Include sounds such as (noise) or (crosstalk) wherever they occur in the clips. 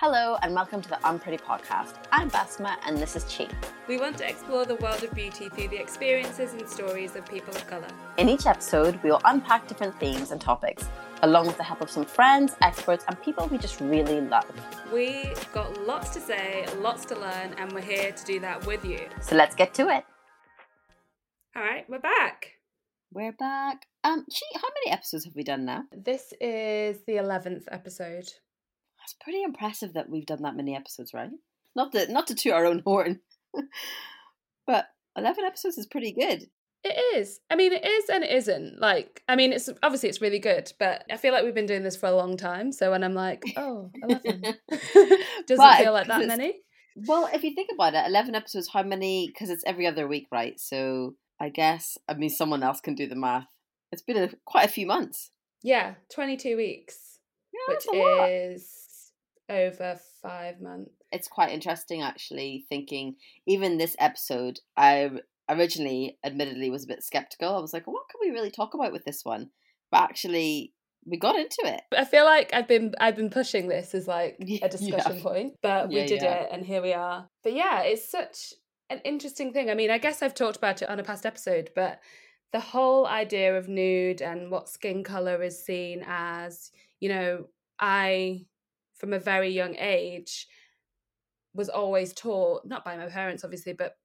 Hello and welcome to the Unpretty podcast. I'm Basma and this is Chi. We want to explore the world of beauty through the experiences and stories of people of colour. In each episode, we will unpack different themes and topics, along with the help of some friends, experts, and people we just really love. We got lots to say, lots to learn, and we're here to do that with you. So let's get to it. All right, we're back. We're back. Um, Chi, how many episodes have we done now? This is the 11th episode. It's pretty impressive that we've done that many episodes, right? Not to not to toot our own horn, (laughs) but eleven episodes is pretty good. It is. I mean, it is and it isn't. Like, I mean, it's obviously it's really good, but I feel like we've been doing this for a long time. So when I'm like, oh, 11, (laughs) (laughs) doesn't But feel like that many. Well, if you think about it, eleven episodes. How many? Because it's every other week, right? So I guess I mean someone else can do the math. It's been a, quite a few months. Yeah, 22 weeks, Yeah, which is over five months. it's quite interesting actually thinking even this episode i originally admittedly was a bit skeptical i was like what can we really talk about with this one but actually we got into it I feel like I've been I've been pushing this as like (laughs) a discussion yeah. point, but we Yeah, did yeah. it and here we are. But yeah, it's such an interesting thing. I mean, I guess I've talked about it on a past episode, but the whole idea of nude and what skin color is seen as, you know, I from a very young age was always taught, not by my parents obviously, but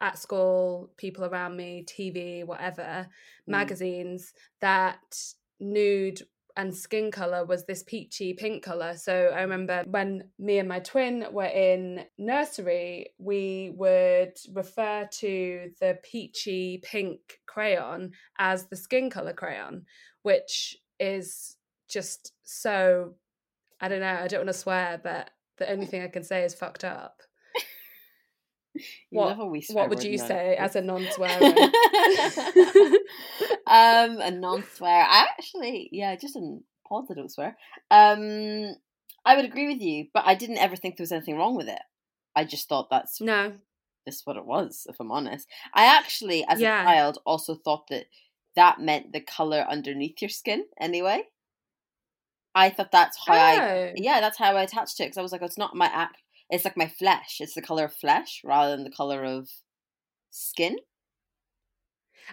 at school, people around me, TV, whatever, Mm. magazines, that nude and skin color was this peachy pink color. So I remember when me and my twin were in nursery, we would refer to the peachy pink crayon as the skin color crayon, which is just so I don't know, I don't want to swear, but the only thing I can say is fucked up. (laughs) What- What would you say as a (laughs) non-swearer? (laughs) um a non-swear i actually yeah just in pods i don't swear um i would agree with you but i didn't ever think there was anything wrong with it i just thought that's no. just what it was, if I'm honest. I actually, as Yeah. a child, also thought that that meant the color underneath your skin. Anyway, I thought that's how I, Oh. yeah, that's how I attached to it because I was like, oh, it's not my act. It's like my flesh. It's the color of flesh rather than the color of skin.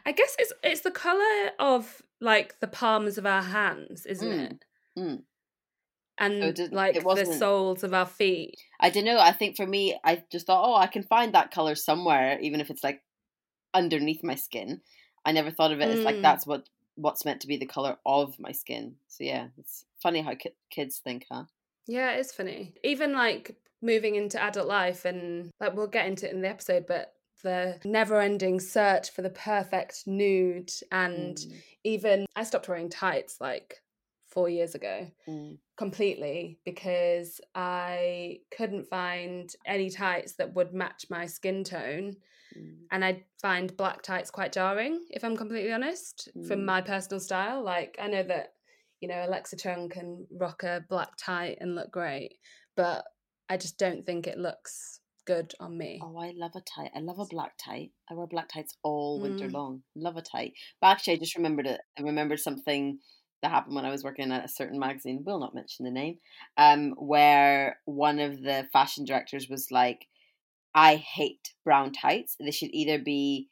I guess it's it's the color of like the palms of our hands, isn't Mm, it? mm. And So it like it the soles of our feet. I don't know. I think for me, I just thought, oh, I can find that color somewhere, even if it's like underneath my skin. I never thought of it as like Mm. that's what what's meant to be the color of my skin. So yeah, it's funny how ki- kids think, huh? Yeah, it's funny. Even like moving into adult life and like we'll get into it in the episode, but the never-ending search for the perfect nude and Mm, even I stopped wearing tights like 4 years ago. mm, completely because I couldn't find any tights that would match my skin tone. mm. And I find black tights quite jarring, if I'm completely honest, from Mm. my personal style. Like, I know that, you know, Alexa Chung can rock a black tight and look great, but I just don't think it looks good on me. Oh, I love a tight. I love a black tight. I wear black tights all winter Mm. long. Love a tight. But actually, I just remembered it. I remembered something that happened when I was working at a certain magazine. Will not mention the name. Um, where one of the fashion directors was like, "I hate brown tights. They should either be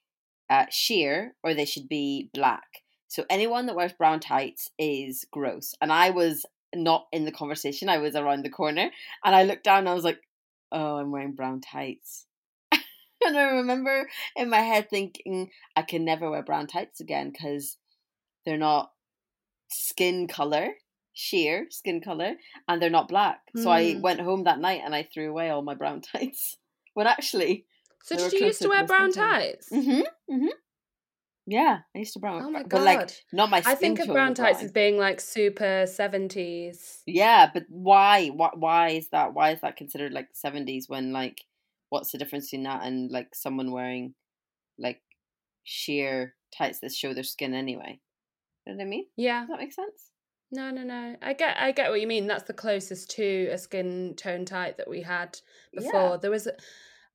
uh, sheer or they should be black. So anyone that wears brown tights is gross." And I was not in the conversation. I was around the corner, and I looked down. and I was like, "Oh, I'm wearing brown tights." (laughs) And I remember in my head thinking, I can never wear brown tights again because they're not skin color, sheer skin color, and they're not black. So I Mm. went home that night and I threw away all my brown (laughs) tights. When actually, So did you used to wear brown tights? mm-hmm, mm-hmm. yeah, I used to brown, Oh my god. but like not my. Skin I think of brown tights as being like super 70s. Yeah, but why? Why? Why is that? Why is that considered like seventies? When like, what's the difference between that and like someone wearing, like, sheer tights that show their skin anyway? You know what I mean? Yeah. Does that make sense? No, no, no. I get I get what you mean. That's the closest to a skin tone tight that we had before. Yeah. There was a,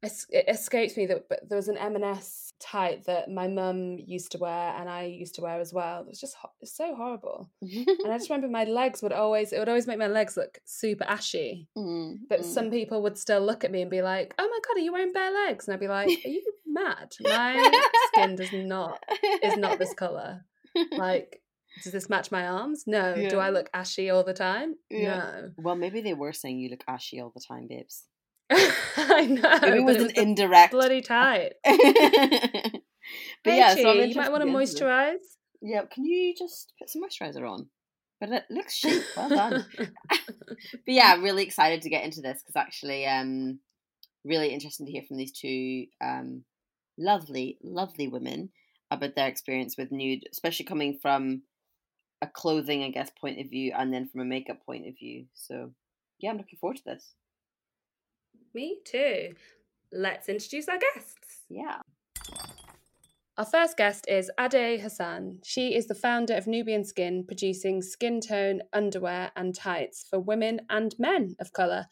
it escapes me that but there was an M&S tight that my mum used to wear and I used to wear as well. It was just ho- so horrible. and I just (laughs) remember my legs would always it would always make my legs look super ashy. Mm, But mm. some people would still look at me and be like, "Oh my god, are you wearing bare legs?" And I'd be like, "Are you (laughs) mad? My skin does not is not this color. (laughs) Like, does this match my arms? No. Do I look ashy all the time? Yeah. Well, maybe they were saying you look ashy all the time, babes. (laughs) I know. Maybe it was an the indirect. bloody tight. (laughs) but yeah, so I'm Hey, Chi, you might want to to get into this. moisturize. Yeah, can you just put some moisturizer on? But it looks chic. Well done. (laughs) but yeah, really excited to get into this because actually, um, really interesting to hear from these two um, lovely, lovely women about their experience with nude, especially coming from a clothing, I guess, point of view, and then from a makeup point of view. So yeah, I'm looking forward to this. Me too. Let's introduce our guests. Yeah. Our first guest is Ade Hassan. She is the founder of Nubian Skin, producing skin tone underwear and tights for women and men of colour.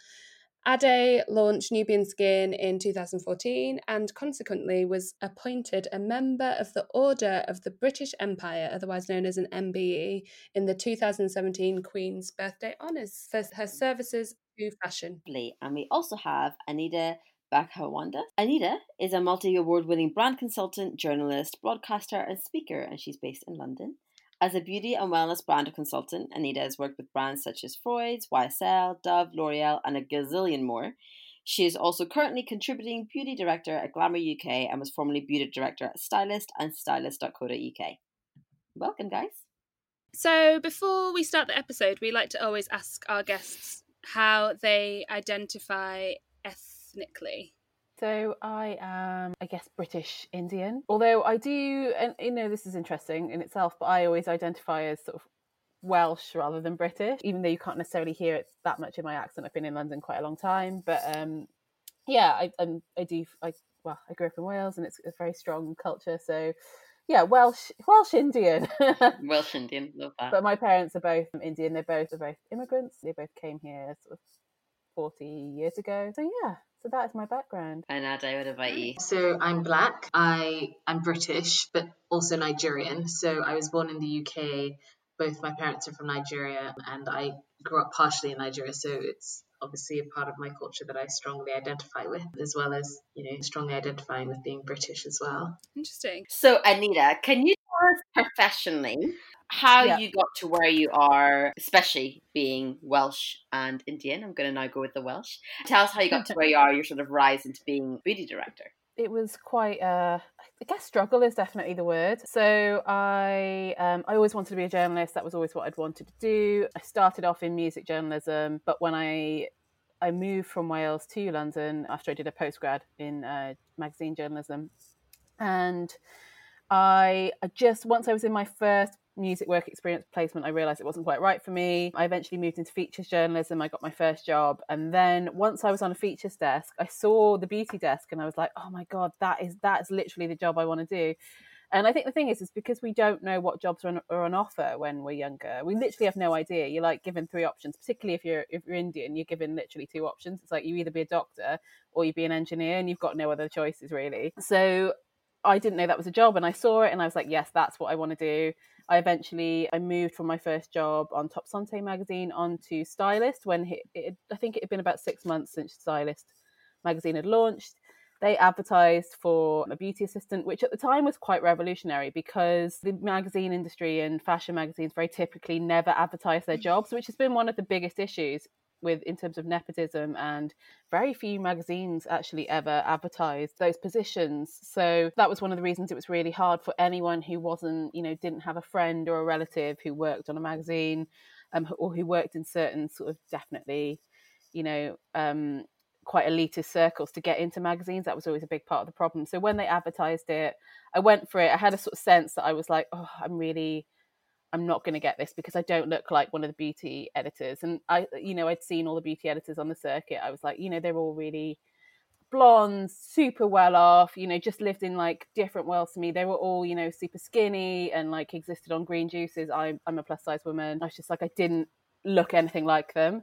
Ade launched Nubian Skin in 2014 and consequently was appointed a member of the Order of the British Empire, otherwise known as an MBE, in the 2017 Queen's Birthday Honours for her services to fashion. And we also have Anita Bhagwandas. Anita is a multi award winning brand consultant, journalist, broadcaster, and speaker, and she's based in London. As a beauty and wellness brand consultant, Anita has worked with brands such as Freud's, YSL, Dove, L'Oreal, and a gazillion more. She is also currently contributing beauty director at Glamour UK and was formerly beauty director at Stylist and Stylist.co.uk. Welcome, guys. So, before we start the episode, we like to always ask our guests how they identify ethnically. So I am, I guess, British Indian. Although I do, and you know, this is interesting in itself, but I always identify as sort of Welsh rather than British, even though you can't necessarily hear it that much in my accent. I've been in London quite a long time, but um, yeah, I, I'm, I do. I well, I grew up in Wales, and it's a very strong culture. So yeah, Welsh, Welsh Indian. (laughs) Welsh Indian, love that. but my parents are both Indian. They're both are both immigrants. They both came here sort of forty years ago. So yeah, so that is my background. and Ade, what about you? So I'm black. I am British, but also Nigerian. So I was born in the UK. Both my parents are from Nigeria, and I grew up partially in Nigeria. So it's obviously a part of my culture that I strongly identify with, as well as you know strongly identifying with being British as well. Interesting. So, Anita, can you tell us professionally how Yeah. you got to where you are, especially being Welsh and Indian? I'm going to now go with the Welsh. Tell us how you got to (laughs) where you are, your sort of rise into being beauty director. it was quite uh I guess struggle is definitely the word. So I um, I always wanted to be a journalist. That was always what I'd wanted to do. I started off in music journalism, but when I I moved from Wales to London after I did a postgrad in uh, magazine journalism, and I, I just once I was in my first music work experience placement, I realised it wasn't quite right for me. I eventually moved into features journalism. I got my first job, and then once I was on a features desk, I saw the beauty desk, and I was like, "Oh my god, that is that is literally the job I want to do." And I think the thing is, is because we don't know what jobs are on, are on offer when we're younger. We literally have no idea. You're like given three options, particularly if you're if you're Indian, you're given literally two options. It's like you either be a doctor or you be an engineer, and you've got no other choices really. So I didn't know that was a job, and I saw it, and I was like, yes, that's what I want to do. I eventually I moved from my first job on Top Sante magazine onto Stylist when it, it, I think it had been about six months since Stylist magazine had launched. They advertised for a beauty assistant, which at the time was quite revolutionary because the magazine industry and fashion magazines very typically never advertise their mm. jobs, which has been one of the biggest issues with in terms of nepotism and very few magazines actually ever advertised those positions. So that was one of the reasons it was really hard for anyone who wasn't you know didn't have a friend or a relative who worked on a magazine um, or who worked in certain sort of definitely you know um, quite elitist circles to get into magazines that was always a big part of the problem. So when they advertised it i went for it. I had a sort of sense that i was like oh i'm really I'm not going to get this because I don't look like one of the beauty editors. And I, you know, I'd seen all the beauty editors on the circuit. I was like, you know, they're all really blonde, super well off, you know, just lived in like different worlds to me. They were all, you know, super skinny and like existed on green juices. I'm, I'm a plus size woman. I was just like, I didn't look anything like them.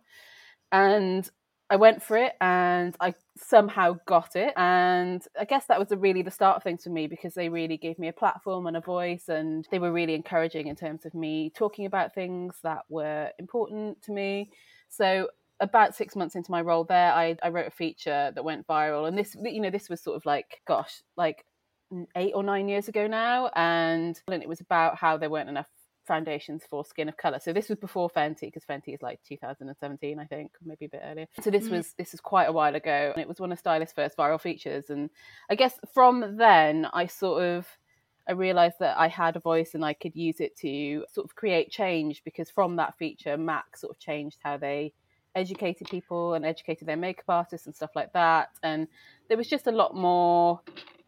And I went for it and I somehow got it. And I guess that was really the start of things for me because they really gave me a platform and a voice and they were really encouraging in terms of me talking about things that were important to me. So about six months into my role there, I, I wrote a feature that went viral. And this, you know, this was sort of like, gosh, like mm, eight or nine years ago now. And it was about how there weren't enough foundations for skin of color. So this was before Fenty because Fenty is like 2017, I think, maybe a bit earlier. So this mm. was this was quite a while ago, and it was one of Stylist's first viral features. And I guess from then, I sort of I realized that I had a voice and I could use it to sort of create change because from that feature, Mac sort of changed how they educated people and educated their makeup artists and stuff like that. And there was just a lot more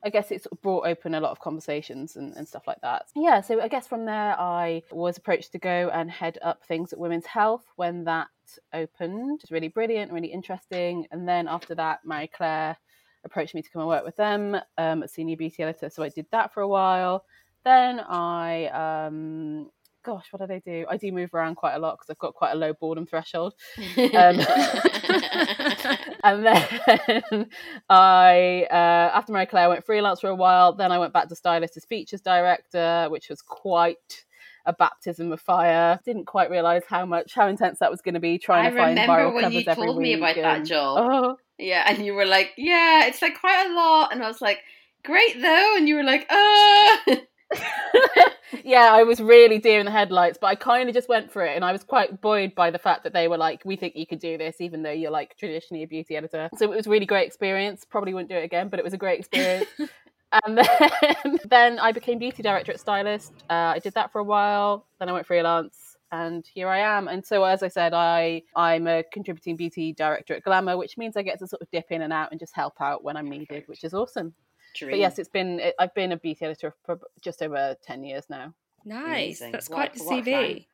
I guess it sort of brought open a lot of conversations and, and, stuff like that. Yeah, so I guess from there I was approached to go and head up things at Women's Health when that opened. It was really brilliant, really interesting. And then after that, Marie Claire approached me to come and work with them um, as senior beauty editor. So I did that for a while. Then I um, gosh, what do they do? I do move around quite a lot because I've got quite a low boredom threshold. (laughs) Um, (laughs) and then I, uh, after Marie Claire, I went freelance for a while. Then I went back to stylist as features director, which was quite a baptism of fire. Didn't quite realize how much, how intense that was going to be trying I to find viral when covers you told me about and, that job. Oh. Yeah, and you were like, "Yeah, it's like quite a lot," and I was like, "Great though," and you were like, "Uh." (laughs) (laughs) yeah, I was really deer in the headlights, but I kind of just went for it, and I was quite buoyed by the fact that they were like, "We think you could do this," even though you're like traditionally a beauty editor. So it was a really great experience. Probably wouldn't do it again, but it was a great experience. (laughs) and then, (laughs) then I became beauty director at Stylist. Uh, I did that for a while. Then I went freelance, and here I am. And so, as I said, I I'm a contributing beauty director at Glamour, which means I get to sort of dip in and out and just help out when I'm needed, which is awesome. Dream. But yes, it's been it, I've been a beauty editor for just over ten years now. Nice, Amazing. that's quite what, the CV.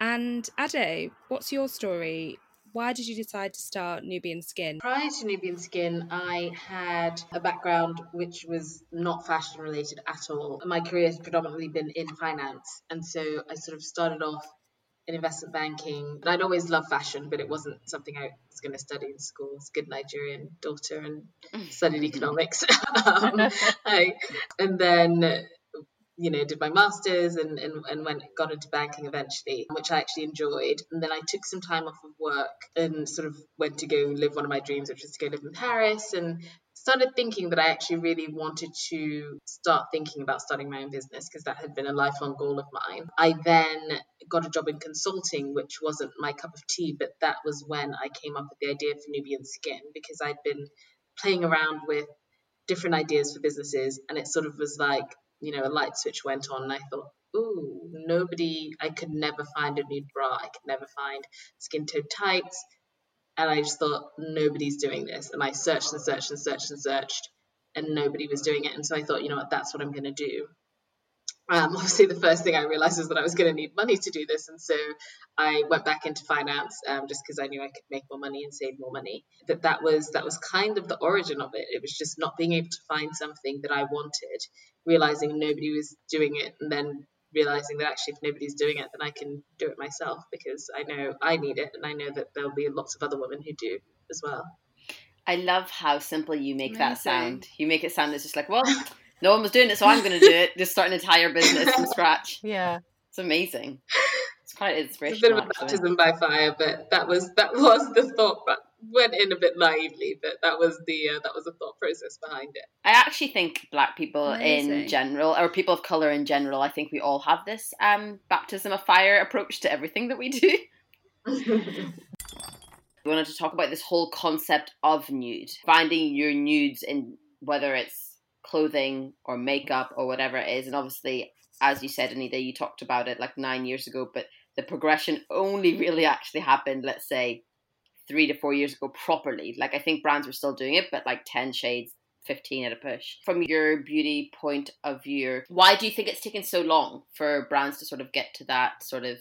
And Ade, what's your story? Why did you decide to start Nubian Skin? Prior to Nubian Skin, I had a background which was not fashion related at all. My career has predominantly been in finance, and so I sort of started off in investment banking. I'd always loved fashion, but it wasn't something I was going to study in school. I was a good Nigerian daughter and (laughs) studied economics. (laughs) um, I, and then you know, did my masters and, and, and went got into banking eventually, which I actually enjoyed. And then I took some time off of work and sort of went to go live one of my dreams, which was to go live in Paris and started thinking that I actually really wanted to start thinking about starting my own business because that had been a lifelong goal of mine. I then got a job in consulting, which wasn't my cup of tea, but that was when I came up with the idea for Nubian Skin because I'd been playing around with different ideas for businesses and it sort of was like you know, a light switch went on and I thought, ooh, nobody, I could never find a nude bra. I could never find skin tone tights. And I just thought, nobody's doing this. And I searched and searched and searched and searched and nobody was doing it. And so I thought, you know what, that's what I'm going to do. Um, (laughs) obviously, the first thing I realized is that I was going to need money to do this, and so I went back into finance um, just because I knew I could make more money and save more money. That that was that was kind of the origin of it. It was just not being able to find something that I wanted, realizing nobody was doing it, and then realizing that actually if nobody's doing it, then I can do it myself because I know I need it, and I know that there'll be lots of other women who do as well. I love how simple you make Amazing. that sound. You make it sound as just like, well, no one was doing it, so I'm going to do it. Just start an entire business from (laughs) scratch. Yeah, it's amazing. It's quite inspirational. It's a bit of a baptism by fire, but that was that was the thought. But went in a bit naively, but that was the uh, that was the thought process behind it. I actually think Black people Amazing. in general, or people of color in general, I think we all have this um, baptism of fire approach to everything that we do. (laughs) (laughs) we wanted to talk about this whole concept of nude, finding your nudes in whether it's clothing or makeup or whatever it is. And obviously, as you said, Anita, you talked about it like nine years ago, but the progression only (laughs) really actually happened, let's say, three to four years ago properly. Like, I think brands were still doing it, but like 10 shades, 15 at a push. From your beauty point of view, why do you think it's taken so long for brands to sort of get to that sort of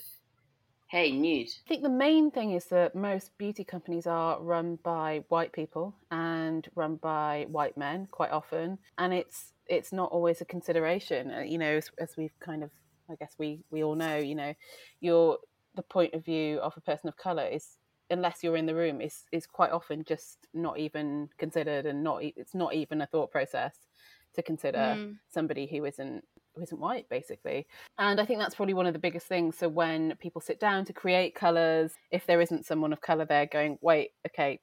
Hey, nude. I think the main thing is that most beauty companies are run by white people and run by white men quite often, and it's it's not always a consideration. Uh, you know, as, as we've kind of, I guess we we all know, you know, your the point of view of a person of color is unless you're in the room is is quite often just not even considered and not it's not even a thought process to consider mm. somebody who isn't who isn't white basically. And i think that's probably one of the biggest things. So when people sit down to create colors if there isn't someone of color there going wait okay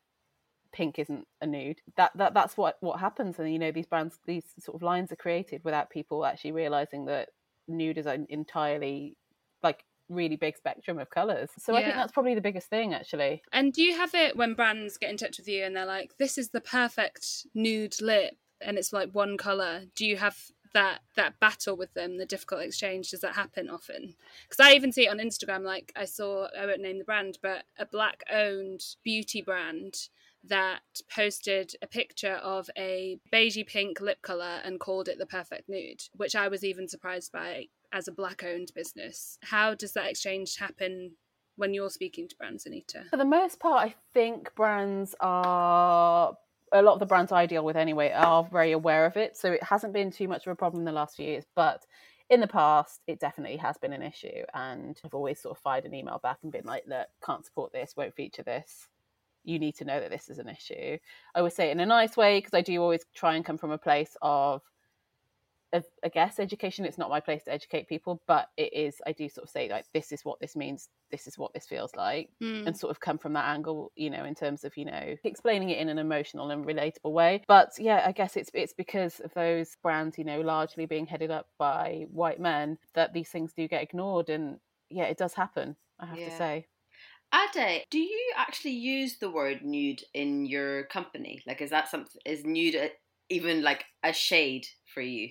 pink isn't a nude that, that that's what what happens. And you know these brands these sort of lines are created without people actually realizing that nude is an entirely like really big spectrum of colors. So yeah. I think that's probably the biggest thing actually. And do you have it when brands get in touch with you and they're like, this is the perfect nude lip and it's like one color? Do you have that that battle with them, the difficult exchange? Does that happen often? Because I even see it on Instagram. Like I saw, I won't name the brand, but a black owned beauty brand that posted a picture of a beigey pink lip color and called it the perfect nude, which I was even surprised by as a black owned business. How does that exchange happen when you're speaking to brands, Anita? For the most part, I think brands are a lot of the brands I deal with anyway are very aware of it. So it hasn't been too much of a problem in the last few years, but in the past, it definitely has been an issue. And I've always sort of fired an email back and been like, look, can't support this, won't feature this. You need to know that this is an issue. I would say it in a nice way because I do always try and come from a place of I guess education it's not my place to educate people but it is I do sort of say like this is what this means this is what this feels like mm. and sort of come from that angle you know in terms of you know explaining it in an emotional and relatable way but yeah I guess it's it's because of those brands you know largely being headed up by white men that these things do get ignored and yeah it does happen I have yeah. to say Ade, do you actually use the word nude in your company? Like, is that something? Is nude a, even like a shade for you?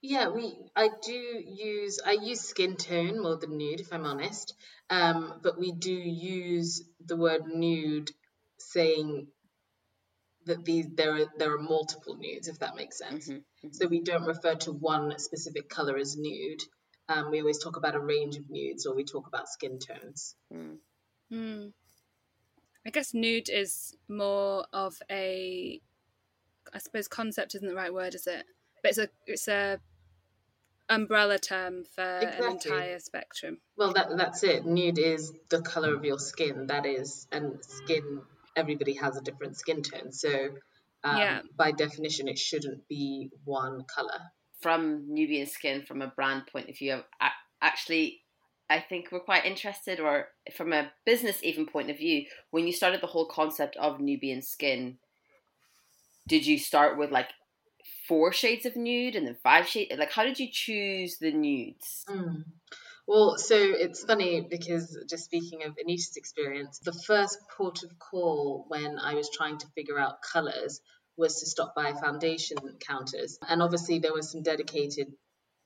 Yeah, we I do use I use skin tone more than nude if I'm honest. Um, but we do use the word nude saying that these there are there are multiple nudes if that makes sense. Mm-hmm, mm-hmm. So we don't refer to one specific color as nude. Um, we always talk about a range of nudes or we talk about skin tones. Mm. Mm. I guess nude is more of a I suppose concept isn't the right word, is it? But it's a it's a umbrella term for exactly. an entire spectrum. Well, that that's it. Nude is the color of your skin. That is, and skin. Everybody has a different skin tone, so um, yeah. by definition, it shouldn't be one color. From Nubian Skin, from a brand point of view, actually, I think we're quite interested, or from a business even point of view, when you started the whole concept of Nubian Skin, did you start with like four shades of nude and then five shades? Like, how did you choose the nudes? Mm. Well, so it's funny because just speaking of Anita's experience, the first port of call when I was trying to figure out colours was to stop by foundation counters. And obviously, there were some dedicated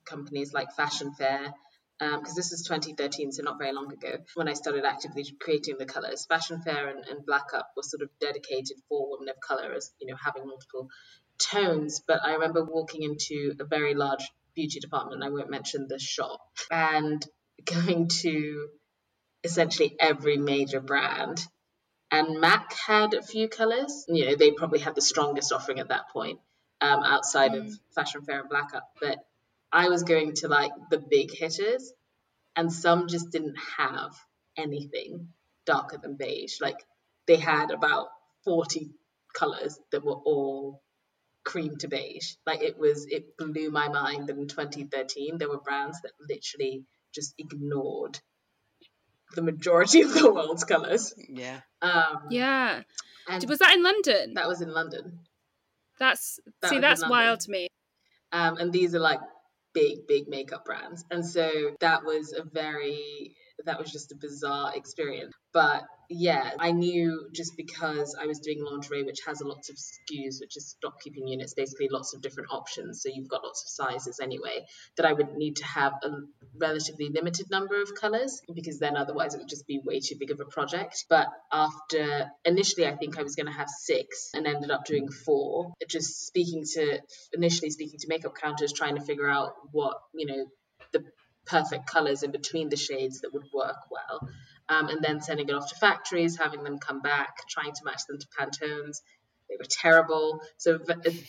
companies like Fashion Fair. Because um, this is 2013, so not very long ago, when I started actively creating the colours. Fashion Fair and, and Black Up were sort of dedicated for women of colour as, you know, having multiple tones, but I remember walking into a very large beauty department, I won't mention the shop, and (laughs) going to essentially every major brand. And MAC had a few colors. You know, they probably had the strongest offering at that point, um, outside mm. of Fashion Fair and Black Up. But I was going to like the big hitters, and some just didn't have anything darker than beige. Like they had about 40 colors that were all cream to beige. Like it was, it blew my mind that in 2013 there were brands that literally just ignored the majority of the world's colors. Yeah. Um, yeah. was that in London? That was in London. That's that see, that's wild to me. Um, and these are like big, big makeup brands, and so that was a very that was just a bizarre experience. But yeah, I knew just because I was doing lingerie, which has a lots of SKUs, which is stock keeping units, basically lots of different options. So you've got lots of sizes anyway, that I would need to have a relatively limited number of colors because then otherwise it would just be way too big of a project. But after initially, I think I was going to have six and ended up doing four. Just speaking to initially speaking to makeup counters, trying to figure out what, you know, the perfect colors in between the shades that would work well um, and then sending it off to factories, having them come back, trying to match them to Pantones. They were terrible. So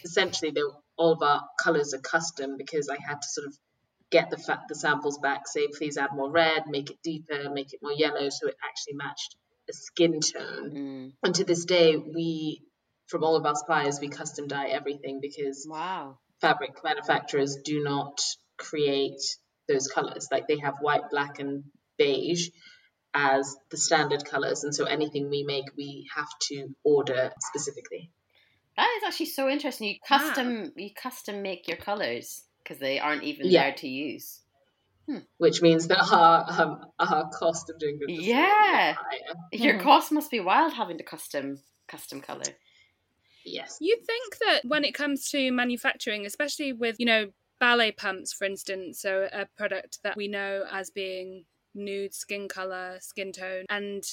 essentially, they all of our colors are custom because I had to sort of get the fa- the samples back, say please add more red, make it deeper, make it more yellow, so it actually matched a skin tone. Mm. And to this day, we, from all of our suppliers, we custom dye everything because Wow. fabric manufacturers do not create those colors. Like they have white, black, and beige as the standard colors. And so anything we make, we have to order specifically. That is actually so interesting. You Wow. custom you custom make your colors because they aren't even Yeah. there to use. Which means that our um, our cost of doing business is Yeah. higher. Your Mhm. cost must be wild having to custom custom color. Yes. You'd think that when it comes to manufacturing, especially with, you know, ballet pumps, for instance, so a product that we know as being nude skin color, skin tone, and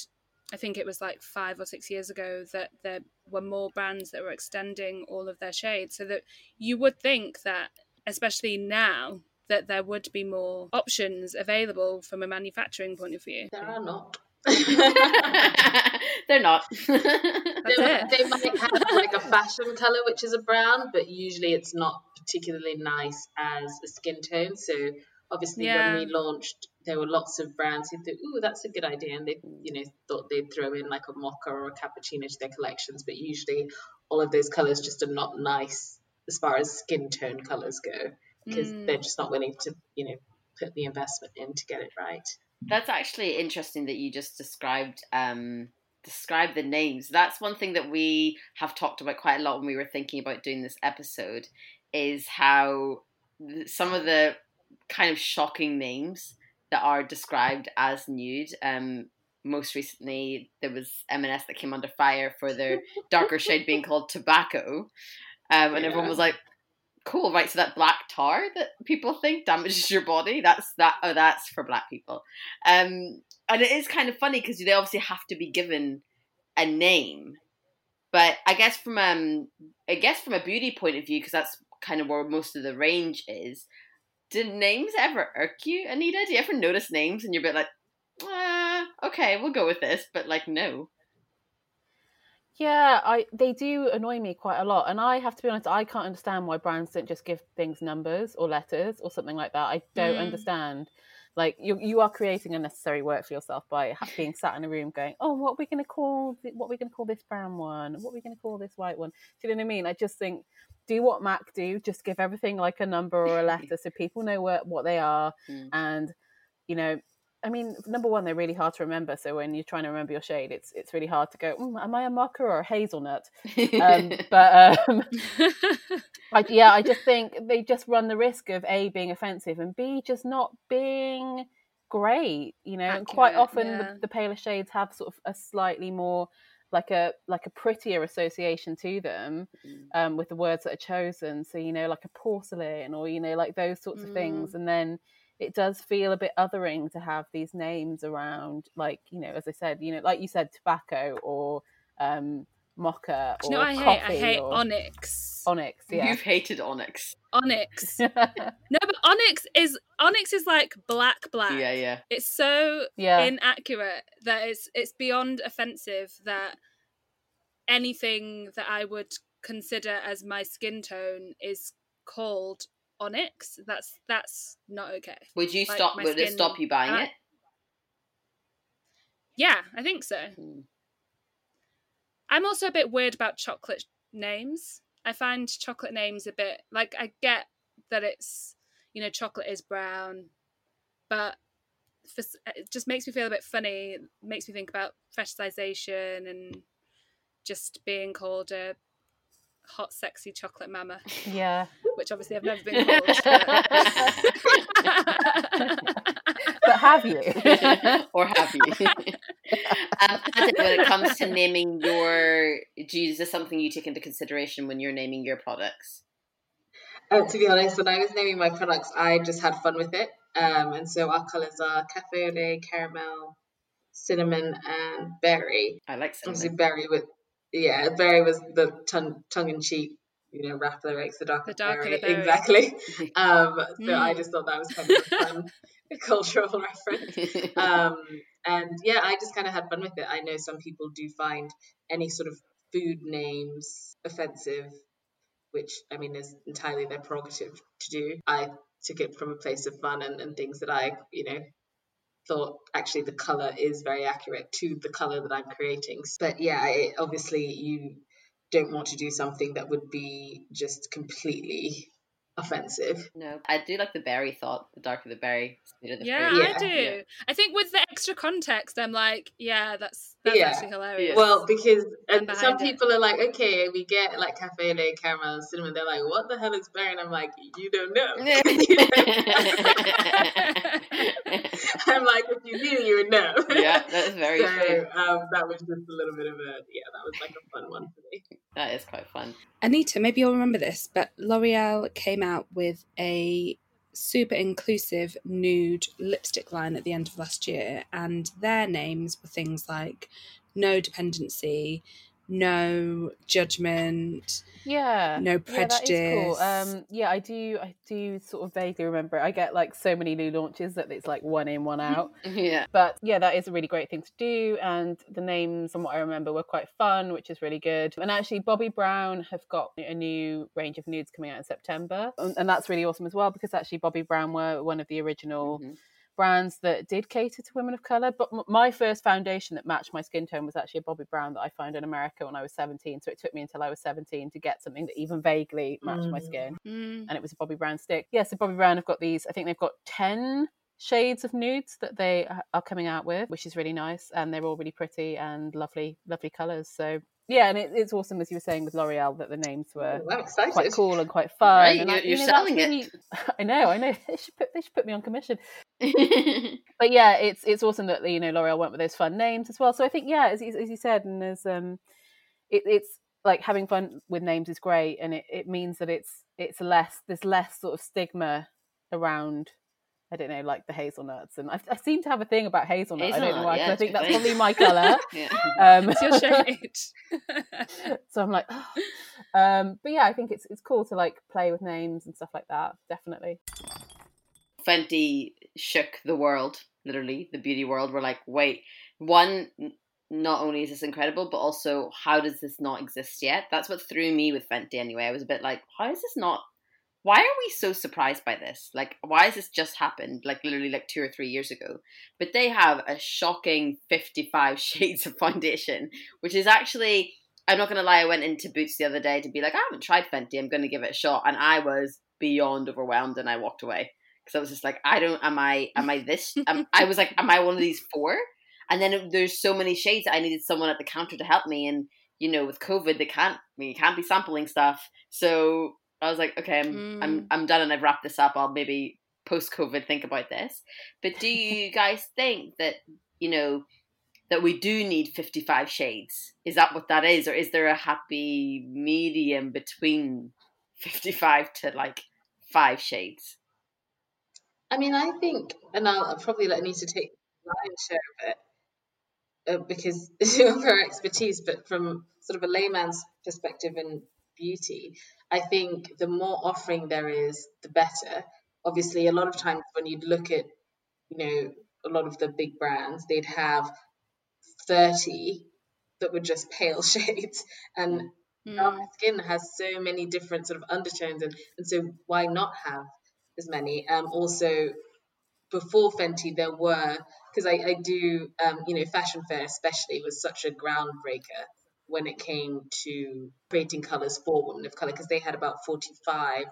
I think it was like five or six years ago that there were more brands that were extending all of their shades. So that you would think that, especially now, that there would be more options available from a manufacturing point of view. There are not. (laughs) They're not. (laughs) they, they might have like a (laughs) fashion color, which is a brown, but usually it's not particularly nice as a skin tone. So obviously, Yeah. when we launched, there were lots of brands who thought, "Ooh, that's a good idea," and they, you know, thought they'd throw in like a mocha or a cappuccino to their collections. But usually, all of those colors just are not nice as far as skin tone colors go because Mm. they're just not willing to, you know, put the investment in to get it right. That's actually interesting that you just described um described the names. That's one thing that we have talked about quite a lot when we were thinking about doing this episode is how some of the kind of shocking names that are described as nude. Um most recently there was M&S that came under fire for their (laughs) darker shade being called tobacco. Um, and everyone was like cool right so that black tar that people think damages your body that's that oh that's for black people. Um and it is kind of funny because they obviously have to be given a name but i guess from um i guess from a beauty point of view because that's kind of where most of the range is did names ever irk you anita do you ever notice names and you're a bit like uh, okay we'll go with this but like no Yeah, I they do annoy me quite a lot, and I have to be honest. I can't understand why brands don't just give things numbers or letters or something like that. I don't Mm. understand. Like you, you are creating unnecessary work for yourself by being sat in a room going, "Oh, what are we going to call? th- What are we going to call this brown one? What are we going to call this white one?" Do you know what I mean? I just think, do what Mac do. Just give everything like a number or a letter, so people know what what they are, (laughs) Mm. and you know I mean, number one, they're really hard to remember. So when you're trying to remember your shade, it's it's really hard to go. Mm, am I a mocha or a hazelnut? Um, (laughs) but um, (laughs) I, yeah, I just think they just run the risk of a being offensive and b just not being great. You know, and quite often yeah. the, the paler shades have sort of a slightly more like a like a prettier association to them Mm. um, with the words that are chosen. So you know, like a porcelain or you know, like those sorts of things, and then it does feel a bit othering to have these names around, like you know, as I said, you know, like you said, tobacco or um, mocha Do you know or what I hate? I hate or onyx. onyx. Yeah, you've hated onyx Onyx. (laughs) No, but onyx is onyx is like black black. yeah yeah It's so yeah. inaccurate that it's it's beyond offensive that anything that I would consider as my skin tone is called onyx. That's that's not okay. would you Like, stop would it stop you buying I- it Yeah, I think so. Mm. I'm also a bit weird about chocolate names. I find chocolate names a bit like I get that it's you know chocolate is brown, but for, it just makes me feel a bit funny. It makes me think about fetishization and just being called a hot, sexy chocolate mama, yeah. which obviously I've never been called. but- (laughs) But have you? (laughs) or have you? (laughs) um, Ade, when it comes to naming your, do you, is this something you take into consideration when you're naming your products? Uh, to be honest, when I was naming my products, I just had fun with it. Um, and so our colours are cafe au lait, caramel, cinnamon, and berry. I like cinnamon. Obviously, berry with yeah, berry was the tongue tongue in cheek. You know, rap lyrics, the darker The darker the berry. berry. Exactly. (laughs) Um, so I Mm. just thought that was kind of a fun (laughs) (laughs) cultural reference. Um, and yeah, I just kind of had fun with it. I know some people do find any sort of food names offensive, which I mean is entirely their prerogative to do. I took it from a place of fun and, and things that I, you know, thought actually the color is very accurate to the color that I'm creating. But yeah, it, obviously you don't want to do something that would be just completely offensive. No, I do like the berry thought. The darker the berry, sweeter the yeah, fruit. I Yeah. do. Yeah. I think with the extra context, I'm like, yeah, that's that's Yeah. actually hilarious. Well, because and some it. people are like, okay, we get like cafe au lait, caramel, cinnamon. They're like, what the hell is berry? And I'm like, you don't know. (laughs) (laughs) (laughs) I'm like, if you knew, you would know. yeah, that is very so true. um, that was just a little bit of a yeah, that was like a fun one for me. That is quite fun. Anita, maybe you'll remember this, but L'Oreal came out with a super inclusive nude lipstick line at the end of last year, and their names were things like no dependency, no judgment, Yeah. no Yeah, prejudice. cool. Um, yeah, I do. I do sort of vaguely remember. I get like so many new launches that it's like one in, one out. (laughs) Yeah. But yeah, that is a really great thing to do. And the names, from what I remember, were quite fun, which is really good. And actually, Bobbi Brown have got a new range of nudes coming out in September, and, and that's really awesome as well because actually Bobbi Brown were one of the original Mhm. Brands that did cater to women of color. But m- my first foundation that matched my skin tone was actually a Bobbi Brown that I found in America when I was 17. So it took me until I was 17 to get something that even vaguely matched my Mm. skin. Mm. And it was a Bobbi Brown stick. Yeah, so Bobbi Brown have got these, I think they've got 10 shades of nudes that they uh, are coming out with, which is really nice. And they're all really pretty and lovely, lovely colors. So yeah, and it, it's awesome, as you were saying with L'Oreal, that the names were Ooh, I'm quite cool and quite fun. Right, and you're- I- you're know, that's selling it. (laughs) I know, I know. (laughs) They should put they should put me on commission. (laughs) But yeah, it's it's awesome that you know L'Oreal went with those fun names as well. So I think yeah, as, you- as you said, and as um, it, it's like having fun with names is great, and it, it means that it's it's less there's less sort of stigma around. I don't know, like the hazelnuts, and I, I seem to have a thing about hazelnut. I don't know why. yeah, I think that's probably my (laughs) color. yeah. Um, It's your shade. (laughs) (laughs) so I'm like, um, but yeah, I think it's it's cool to like play with names and stuff like that. Definitely. Fenty shook the world, literally, the beauty world. We're like, wait, one, not only is this incredible, but also, how does this not exist yet? That's what threw me with Fenty anyway. I was a bit like, how is this not? Why are we so surprised by this? Like, why has this just happened? Like, literally, like two or three years ago. But they have a shocking 55 (laughs) shades of foundation, which is actually, I'm not going to lie, I went into Boots the other day to be like, I haven't tried Fenty, I'm going to give it a shot. And I was beyond overwhelmed and I walked away because I was just like, I don't, am I, am I this? (laughs) Am, I was like, am I one of these four? And then there's so many shades that I needed someone at the counter to help me. And you know, with COVID, they can't, I mean, you can't be sampling stuff. So I was like, okay, I'm, I'm, Mm. I'm done, and I've wrapped this up. I'll maybe post COVID think about this. But do (laughs) you guys think that you know? That we do need 55 shades. Is that what that is? Or is there a happy medium between 55 to like five shades? I mean, I think, and I'll, I'll probably let Anita take the lion's share of it uh, because (laughs) of her expertise, but from sort of a layman's perspective in beauty, I think the more offering there is, the better. Obviously, a lot of times when you'd look at, you know, a lot of the big brands, they'd have 30 that were just (laughs) pale shades. And Mm. skin has so many different sort of undertones and, and so why not have as many um also before fenty there were because I, I do um you know fashion fair especially was such a groundbreaker when it came to creating colors for women of color because they had about 45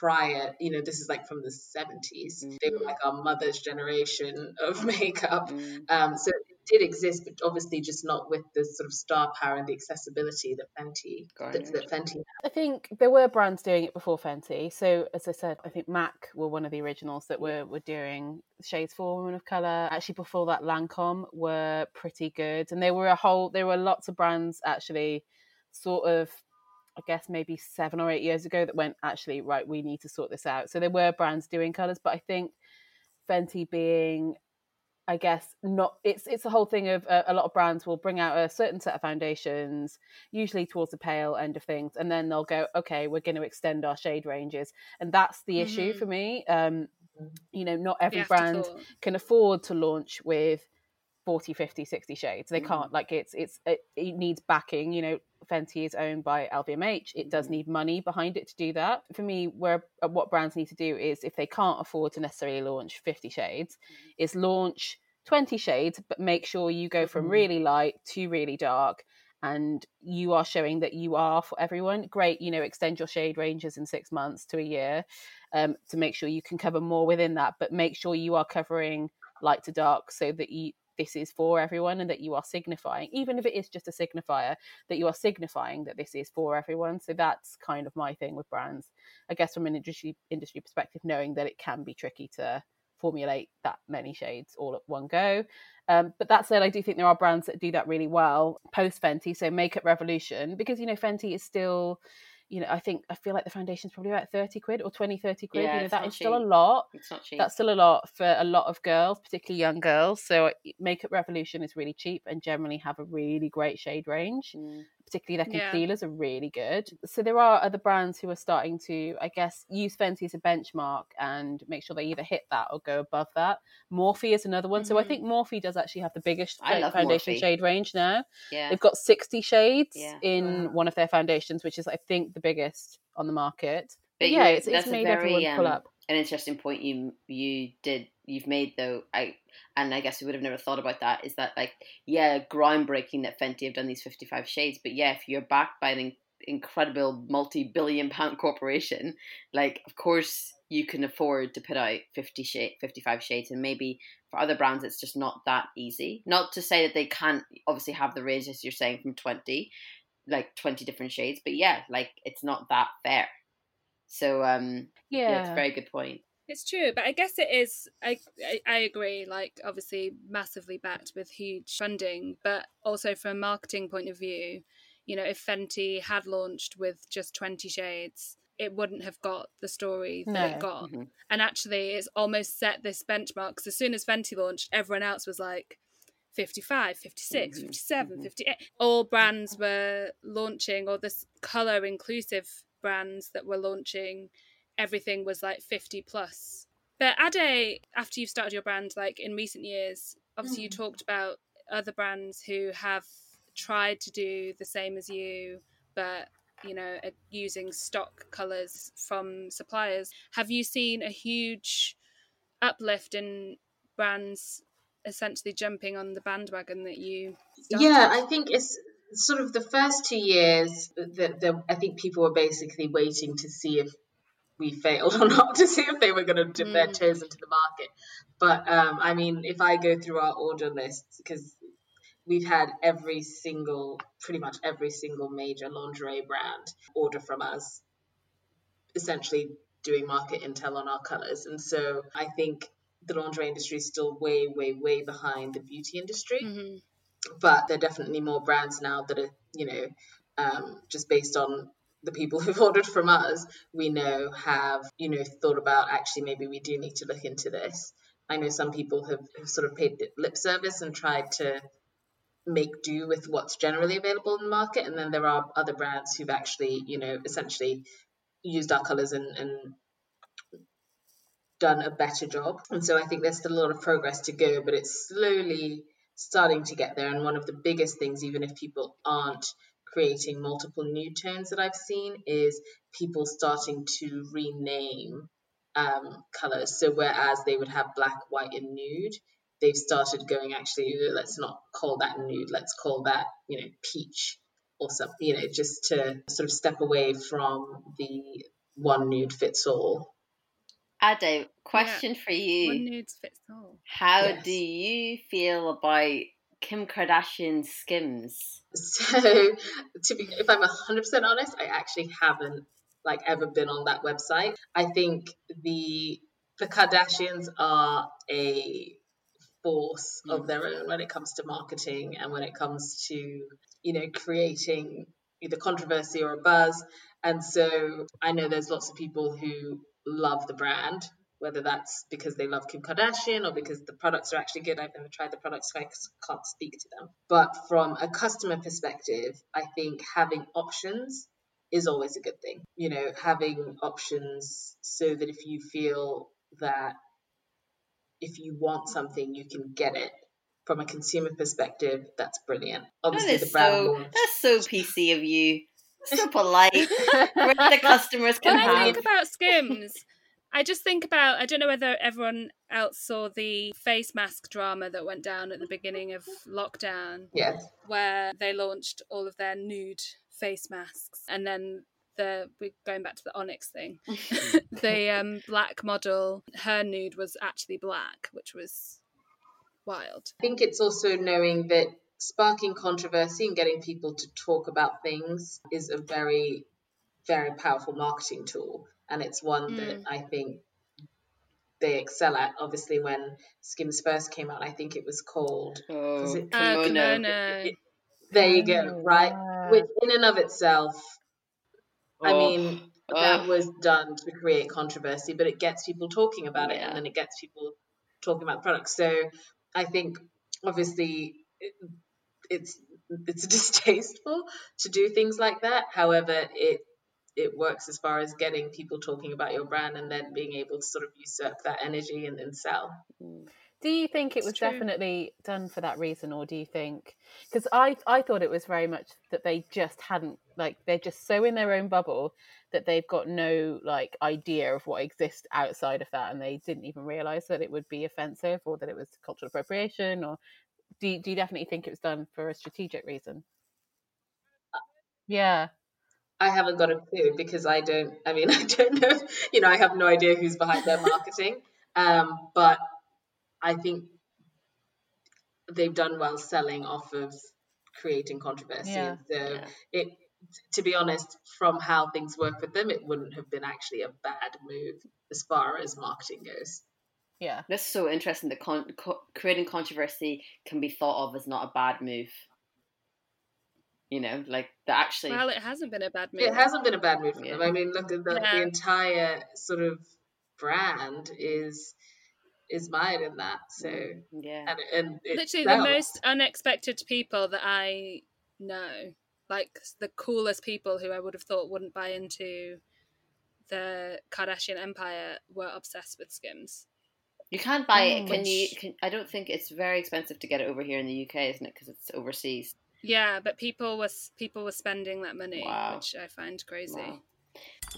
prior you know this is like from the 70s they were like our mother's generation of (laughs) makeup. Mm. um, so did exist, but obviously just not with the sort of star power and the accessibility that Fenty that, Garnered. that Fenty. I think there were brands doing it before Fenty. So as I said, I think Mac were one of the originals that were were doing shades for women of color. Actually, before that, Lancome were pretty good, and there were a whole there were lots of brands actually, sort of. I guess maybe seven or eight years ago that went actually right. We need to sort this out. So there were brands doing colors, but I think Fenty being I guess not. It's it's a whole thing of uh, a lot of brands will bring out a certain set of foundations, usually towards the pale end of things, and then they'll go, okay, we're going to extend our shade ranges, and that's the issue Mhm. for me. Um, you know, not every brand can afford to launch with 40 50 60 shades they can't like it's it's it, it needs backing you know Fenty is owned by LVMH. It does need money behind it to do that. For me, where uh, what brands need to do is if they can't afford to necessarily launch 50 shades, is launch 20 shades, but make sure you go from really light to really dark and you are showing that you are for everyone. Great, you know, extend your shade ranges in six months to a year um, to make sure you can cover more within that, but make sure you are covering light to dark so that you this is for everyone and that you are signifying, even if it is just a signifier, that you are signifying that this is for everyone. So that's kind of my thing with brands. I guess from an industry industry perspective, knowing that it can be tricky to formulate that many shades all at one go. Um, but that said, I do think there are brands that do that really well post Fenty. So Makeup Revolution, because you know Fenty is still, you know, I think I feel like the foundation's probably about thirty quid or 20, 30 quid. Yeah, you know, that is is still a lot. It's not cheap. That's still a lot for a lot of girls, particularly young girls. So uh, Makeup Revolution is really cheap and generally have a really great shade range. Mm. Particularly their Yeah. concealers are really good. So there are other brands who are starting to, I guess, use Fenty as a benchmark and make sure they either hit that or go above that. Morphe is another one. So I think Morphe does actually have the biggest foundation Morphe. shade range now. Yeah. They've got 60 shades Yeah. in Wow. one of their foundations, which is, I think, the biggest on the market. But, But yeah, you- it's, it's made very, everyone pull um, up. an interesting point you you did you've made though i and i guess we would have never thought about that is that like yeah groundbreaking that fenty have done these 55 shades but yeah if you're backed by an in- incredible multi-billion pound corporation like of course you can afford to put out 50 shade 55 shades and maybe for other brands it's just not that easy. Not to say that they can't obviously have the range as you're saying from 20 like 20 different shades but yeah like it's not that fair. So um yeah, it's a very good point It's true, but I guess it is. I, I I agree. Like, obviously, massively backed with huge funding, but also from a marketing point of view, you know, if Fenty had launched with just twenty shades, it wouldn't have got the story that No. it got. Mhm. And actually, it's almost set this benchmark. Because as soon as Fenty launched, everyone else was like. 55, 56, Mhm, 57, mhm. 58. All brands were launching, or this color inclusive brands that were launching everything was like 50 plus. But Ade, after you've started your brand, like in recent years, obviously you Mm. talked about other brands who have tried to do the same as you, but you know, using stock colors from suppliers. Have you seen a huge uplift in brands essentially jumping on the bandwagon that you started? Yeah, I think it's sort of the first two years that the, I think people were basically waiting to see if we failed (laughs) or not, to see if they were going to dip their Mm. toes into the market. But um, I mean, if I go through our order lists, because we've had every single, pretty much every single major lingerie brand order from us, essentially doing market intel on our colors. And so I think the lingerie industry is still way, way, way behind the beauty industry Mhm. but there are definitely more brands now that are, you know, um, just based on the people (laughs) who've ordered from us, we know have, you know, thought about actually maybe we do need to look into this. I know some people have, have sort of paid lip service and tried to make do with what's generally available in the market, and then there are other brands who've actually, you know, essentially used our colours and, and done a better job. And so I think there's still a lot of progress to go, but it's slowly starting to get there. And one of the biggest things, even if people aren't creating multiple new tones that I've seen, is people starting to rename um, colors. So whereas they would have black, white, and nude, they've started going actually, let's not call that nude, let's call that, you know, peach or something, you know, just to sort of step away from the one nude fits all. Ade, question for you. One you. nudes fits all. How Yes. do you feel about Kim Kardashian Skims? So, to be, if I'm hundred percent honest, I actually haven't like ever been on that website. I think the the Kardashians are a force of mm. their own when it comes to marketing and when it comes to you know creating either controversy or a buzz. And so I know there's lots of people who love the brand, whether that's because they love Kim Kardashian or because the products are actually good. I've never tried the products, so I can't speak to them. But from a customer perspective, I think having options is always a good thing. You know, having options so that if you feel that if you want something, you can get it from a consumer perspective, that's brilliant. Obviously, is the brand so launch. that's so PC of you. So (laughs) polite. The customers can When I have. think about Skims, I just think about I don't know whether everyone else saw the face mask drama that went down at the beginning of lockdown, Yes. where they launched all of their nude face masks, and then the we're going back to the Onyx thing. (laughs) the um, black model, her nude was actually black, which was wild. I think it's also knowing that sparking controversy and getting people to talk about things is a very, very powerful marketing tool. And it's one that I think they excel at. Obviously, when Skims first came out, I think it was called. Oh, Was it- Uh, kimono. kimono. There you go, Oh, right? wow. Which, in and of itself, I Oh, mean, that was done to create controversy, but it gets people talking about it, and then it gets people talking about products. So I think obviously it, it's it's (laughs) distasteful to do things like that. However, it it works as far as getting people talking about your brand and then being able to sort of usurp that energy and then sell. Mm. Do you think it It's was true. definitely done for that reason, or do you think? Because I I thought it was very much that they just hadn't like they're just so in their own bubble that they've got no like idea of what exists outside of that, and they didn't even realize that it would be offensive or that it was cultural appropriation. Or do do you definitely think it was done for a strategic reason? Uh, yeah, I haven't got a clue because I don't. I mean, (laughs) I don't know. You know, I have no idea who's behind their marketing. Um, but I think they've done well selling off of creating controversy. Yeah. So Yeah. it, to be honest, from how things work with them, it wouldn't have been actually a bad move as far as marketing goes. yeah. That's so interesting that con- co- creating controversy can be thought of as not a bad move. You know, like that actually. Well, it hasn't been a bad move. It hasn't been a bad move for them. Yeah. I mean, look at the, Yeah. the entire sort of brand is is mired in that. So yeah. and and it Literally sells. the most unexpected people that I know, like the coolest people who I would have thought wouldn't buy into the Kardashian empire, were obsessed with Skims. You can't buy it. Mm. Can you? Can, I don't think it's very expensive to get it over here in the UK, isn't it? Because it's overseas. Yeah, but people was people were spending that money, Wow. which I find crazy. Wow.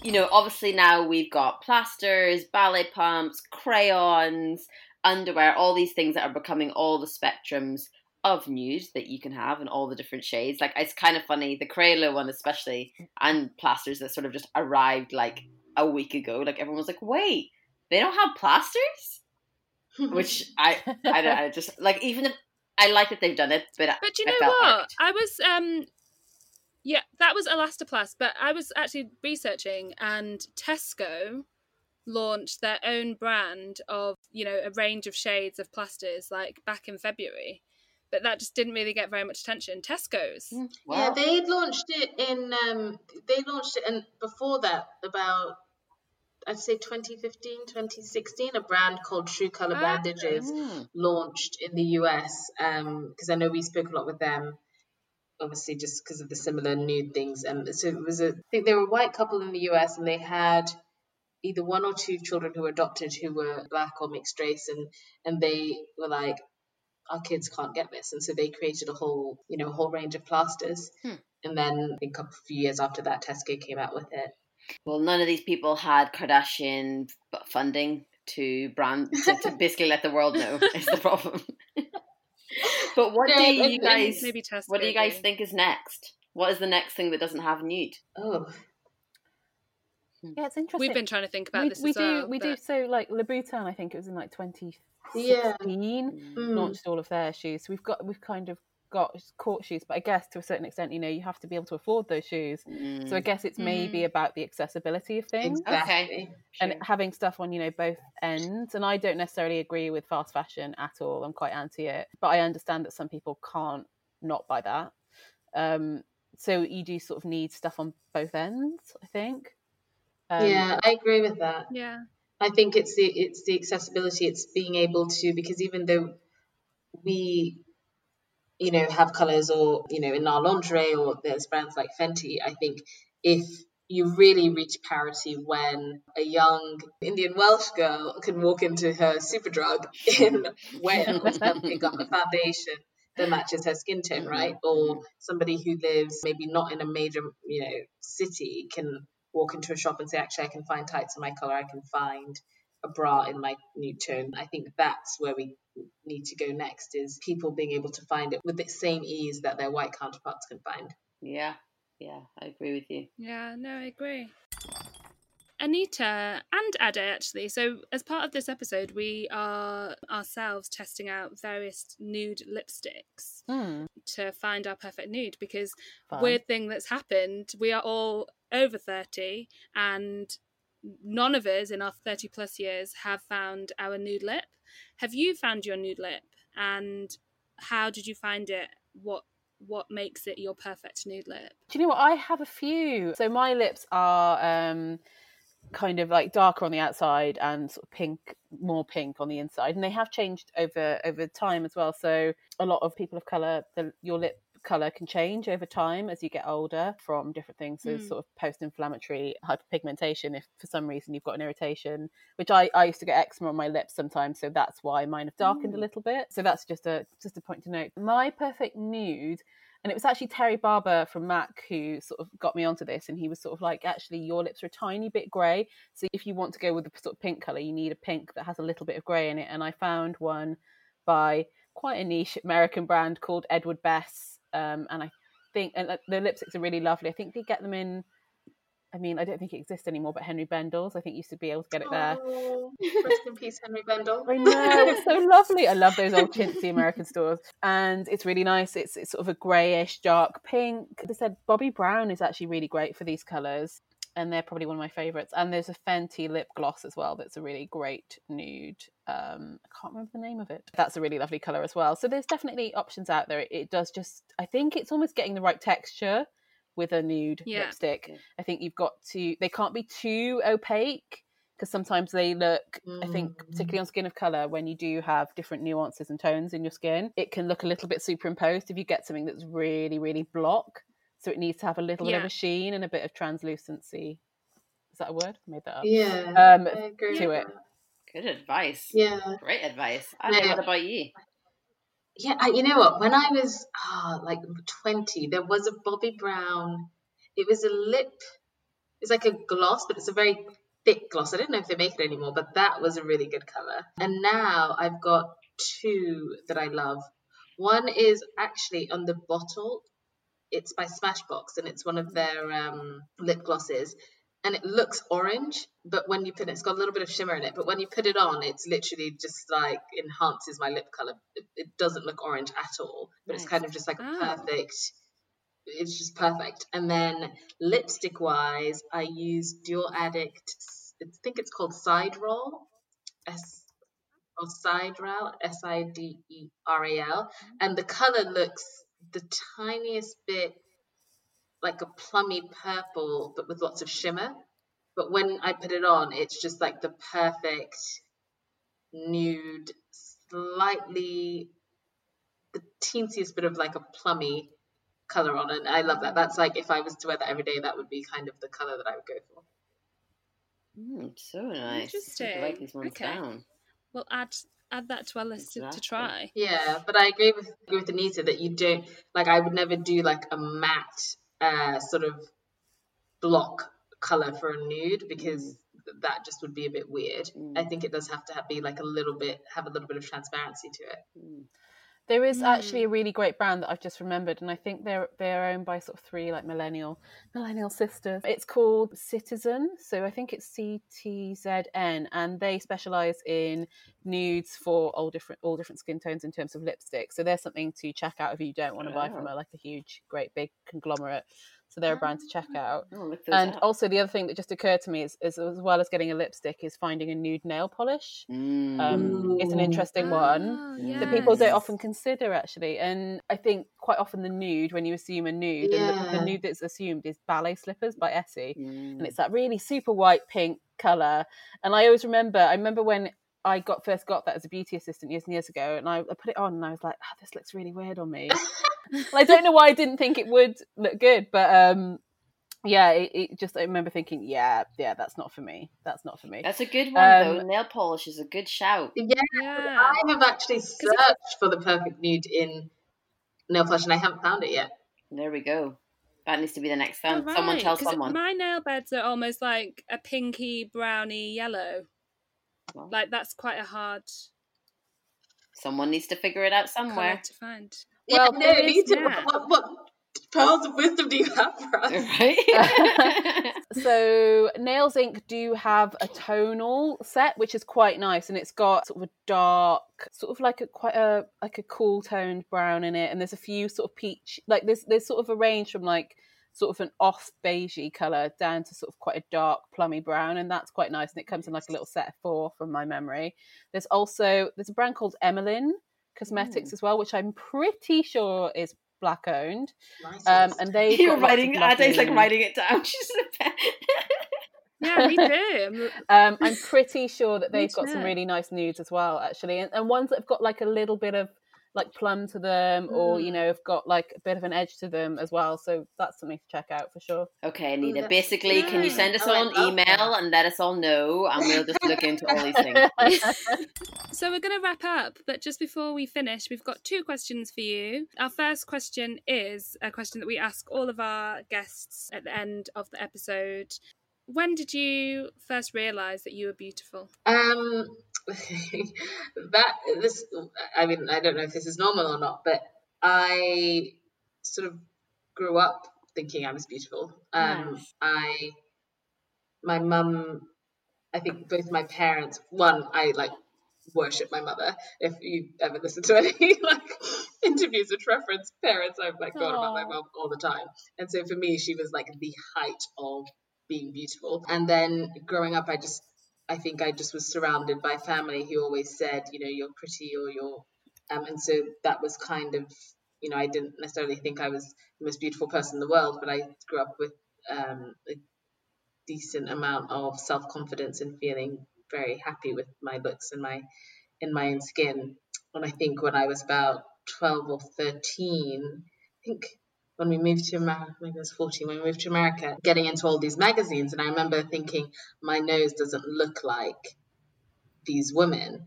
You know, obviously now we've got plasters, ballet pumps, crayons, underwear, all these things that are becoming all the spectrums of nude that you can have and all the different shades. Like it's kind of funny, the Crayola one especially, and plasters that sort of just arrived like a week ago. Like everyone was like, wait, they don't have plasters? (laughs) Which I I I just like even if I like that they've done it, but But you I know felt what? irked. I was um yeah, that was Elastoplast, but I was actually researching and Tesco launched their own brand of, you know, a range of shades of plasters like back in February. But that just didn't really get very much attention. Tesco's. Mm, yeah, well, they launched it in um they launched it and before that about I'd say 2015, 2016, a brand called True Color Ah. Bandages mm, launched in the US because I know we spoke a lot with them obviously just because of the similar nude things and so it was a I think they were a white couple in the US and they had either one or two children who were adopted who were black or mixed race and and they were like our kids can't get this and so they created a whole you know a whole range of plasters Hmm. and then I think a couple few years after that Tesco came out with it well, none of these people had Kardashian funding to brand to, to (laughs) basically let the world know is the problem. (laughs) but what do you and- guys? Maybe Tesco. What do you guys think is next? What is the next thing that doesn't have nude? oh Yeah, it's interesting. We've been trying to think about we, this we as do well. we do so like Louboutin. I think it was in like 2016 Yeah. Mm. mm. launched all of their shoes. So we've got we've kind of got court shoes, but I guess to a certain extent, you know, you have to be able to afford those shoes. So I Mm, guess it's maybe about the accessibility of things exactly and sure. having stuff on, you know, both ends. And I don't necessarily agree with fast fashion at all. I'm quite anti it, but I understand that some people can't not buy that. Um, so you do sort of need stuff on both ends, I think. Um, yeah I agree with that Yeah. I think it's the it's the accessibility. It's being able to because even though we, you know, have colors or you know in our lingerie or there's brands like Fenty, I think if you really reach parity when a young Indian Welsh girl can walk into her Superdrug (laughs) in Wales and pick up a foundation that matches her skin tone, mm-hmm. right? Or somebody who lives maybe not in a major, you know, city can walk into a shop and say, actually, I can find tights in my color, I can find a bra in my new tone. I think that's where we need to go next is people being able to find it with the same ease that their white counterparts can find. Yeah, yeah, I agree with you. Yeah, no, I agree. Anita and Ade, actually. So, as part of this episode, we are ourselves testing out various nude lipsticks Hmm. to find our perfect nude because Fun. weird thing that's happened, we are all over 30 and none of us in our 30 plus years have found our nude lip. Have you found your nude lip and how did you find it? What what makes it your perfect nude lip? Do you know what? I have a few. So my lips are um, kind of like darker on the outside and sort of pink, more pink on the inside, and they have changed over over time as well. So a lot of people of color, the, your lip color can change over time as you get older from different things. So Mm. sort of post-inflammatory hyperpigmentation. If for some reason you've got an irritation, which I, I used to get eczema on my lips sometimes, so that's why mine have darkened a Mm. little bit. So that's just a just a point to note. My perfect nude and it was actually Terry Barber from Mac who sort of got me onto this, and he was sort of like, actually, your lips are a tiny bit grey, so if you want to go with the sort of pink colour, you need a pink that has a little bit of grey in it. And I found one by quite a niche American brand called Edward Bess, um, and I think and the lipsticks are really lovely. I think they get them in. I mean, I don't think it exists anymore, but Henry Bendel's, I think used to be able to get it there. Oh, rest in peace, Henry Bendel. (laughs) I know, it's so lovely. I love those old chintzy American stores. And it's really nice. It's, it's sort of a greyish, dark pink. They said Bobbi Brown is actually really great for these colours. And they're probably one of my favourites. And there's a Fenty lip gloss as well that's a really great nude. Um, I can't remember the name of it. That's a really lovely colour as well. So there's definitely options out there. It, it does just, I think it's almost getting the right texture with a nude Yeah. lipstick. I think you've got to, they can't be too opaque because sometimes they look i think Mm. particularly on skin of color when you do have different nuances and tones in your skin it can look a little bit superimposed if you get something that's really really block so it needs to have a little bit of a sheen and a bit of translucency is that a word I made that up Yeah, Um, to it. Good advice. Yeah. Great advice. I Yeah. what about you? Yeah, I, you know what? When I was ah, like 20, there was a Bobbi Brown. It was a lip. It's like a gloss, but it's a very thick gloss. I don't know if they make it anymore, but that was a really good color. And now I've got two that I love. One is actually on the bottle. It's by Smashbox, and it's one of their um, lip glosses. And it looks orange, but when you put it, it's got a little bit of shimmer in it. But when you put it on, it's literally just like enhances my lip color. It, it doesn't look orange at all, but it's kind of just like a Oh. perfect. It's just perfect. And then lipstick wise, I use Dior Addict. I think it's called Side Roll, S or Side Roll, S I D E R A L, and the color looks the tiniest bit like a plummy purple, but with lots of shimmer. But when I put it on, it's just like the perfect nude, slightly the teensiest bit of like a plummy color on it. I love that. That's like if I was to wear that every day, that would be kind of the color that I would go for. Mm, so nice. I have to Interesting. These ones Okay. down. We'll add add that to our list to- to try. Yeah, but I agree with agree with Anita that you don't like. I would never do like a matte uh, sort of block color for a nude because that just would be a bit weird. Mm. I think it does have to have, be like a little bit have a little bit of transparency to it. Mm. There is Mm. actually a really great brand that I've just remembered, and I think they're they're owned by sort of three like millennial millennial sisters. It's called Citizen, so I think it's C T Z N, and they specialize in nudes for all different all different skin tones in terms of lipstick. So there's something to check out if you don't want to buy from a like a huge, great big conglomerate. So they're a brand to check out. Oh, look those And up. also the other thing that just occurred to me is, is as well as getting a lipstick is finding a nude nail polish. Um, Mm. it's an Ooh. interesting one Oh, that people don't often consider actually and i think quite often the nude when you assume a nude and the, the nude that's assumed is ballet slippers by essie Mm. and it's that really super white pink color and i always remember i remember when i got first got that as a beauty assistant years and years ago and i, I put it on and i was like oh, this looks really weird on me (laughs) i don't know why i didn't think it would look good but um yeah, it, it just I remember thinking, yeah, yeah, that's not for me. That's not for me. That's a good one though. Um, Nail polish is a good shout. Yeah, Yeah. I have actually searched for the perfect nude in nail polish and I haven't found it yet. There we go. That needs to be the next Oh, sound. Someone right, tell 'cause someone. My nail beds are almost like a pinky browny yellow. Well, Like that's quite a hard someone needs to figure it out somewhere. to find. Yeah, Well, no, there me is- What, what pearls of wisdom do you have for us? (laughs) Right? (laughs) so Nails Inc do have a tonal set which is quite nice and it's got sort of a dark sort of like a quite a like a cool toned brown in it and there's a few sort of peach like there's there's sort of a range from like sort of an off beigey color down to sort of quite a dark plummy brown and that's quite nice and it comes in like a little set of four from my memory there's also there's a brand called Emmeline cosmetics as well which i'm pretty sure is black owned Nice um and they (laughs) You're writing. Ade's like writing it down. (laughs) She's a pen. (laughs) Yeah, me too. Um, I'm pretty sure that they've got some really nice nudes as well, actually, and, and ones that have got like a little bit of like plum to them, or you Mm. know, have got like a bit of an edge to them as well. So that's something to check out for sure. Okay, Anita. that's Basically, can you send us Oh, all an email that. and let us all know, and we'll just look into all these things. (laughs) So we're going to wrap up, but just before we finish, we've got two questions for you. Our first question is a question that we ask all of our guests at the end of the episode. When did you first realize that you were beautiful? Um, (laughs) that this, I mean, I don't know if this is normal or not, but I sort of grew up thinking I was beautiful. Um, Nice. I, my mum, I think both my parents. One, I like worship my mother. If you ever listen to (laughs) any like interviews which reference parents, I'm like going about my mum all the time. And so for me, she was like the height of being beautiful. And then growing up, I just, I think I just was surrounded by family who always said, you know, you're pretty or you're, um, and so that was kind of, you know, I didn't necessarily think I was the most beautiful person in the world, but I grew up with um, a decent amount of self confidence and feeling very happy with my looks and my in my own skin. And I think when I was about twelve or thirteen, I think when we moved to America, maybe I was 14, when we moved to America, getting into all these magazines. And I remember thinking, my nose doesn't look like these women.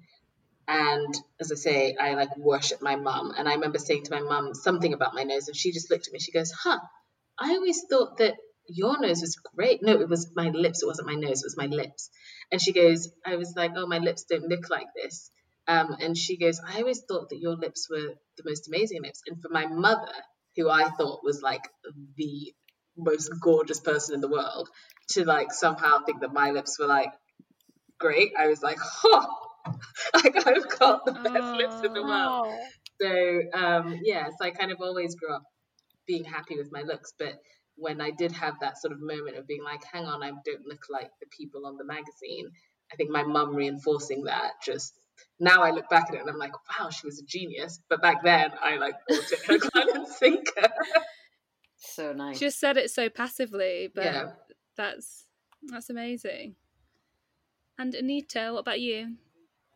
And as I say, I like worship my mum. And I remember saying to my mum something about my nose, and she just looked at me. She goes, Huh, I always thought that your nose was great. No, it was my lips. It wasn't my nose, it was my lips. And she goes, I was like, Oh, my lips don't look like this. Um, and she goes, I always thought that your lips were the most amazing lips. And for my mother, who I thought was like the most gorgeous person in the world, to like somehow think that my lips were like great, I was like, (laughs) huh, like I've got the best lips in the world. So um, yeah, so I kind of always grew up being happy with my looks, but when I did have that sort of moment of being like, hang on, I don't look like the people on the magazine, I think my mum reinforcing that just now I look back at it and I'm like, wow, she was a genius. But back then I like (laughs) thought it hook, line, and sinker. So nice. She Just said it so passively, but Yeah. that's that's amazing. And Anita, what about you?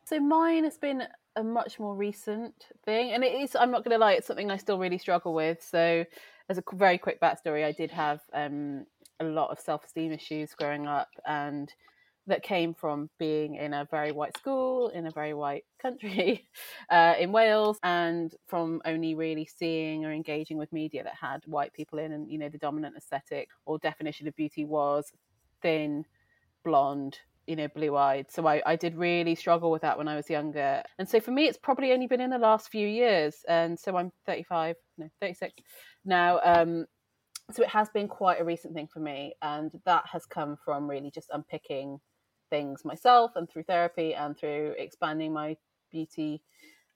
So mine has been a much more recent thing, and it is. I'm not going to lie; it's something I still really struggle with. So, as a very quick backstory, I did have um, a lot of self-esteem issues growing up, and that came from being in a very white school in a very white country (laughs) uh, in Wales, and from only really seeing or engaging with media that had white people in, and you know the dominant aesthetic or definition of beauty was thin, blonde, you know, blue eyed. So I, I did really struggle with that when I was younger. And so for me, it's probably only been in the last few years. And so I'm 35, no, 36 now. Um, so it has been quite a recent thing for me. And that has come from really just unpicking things myself and through therapy and through expanding my beauty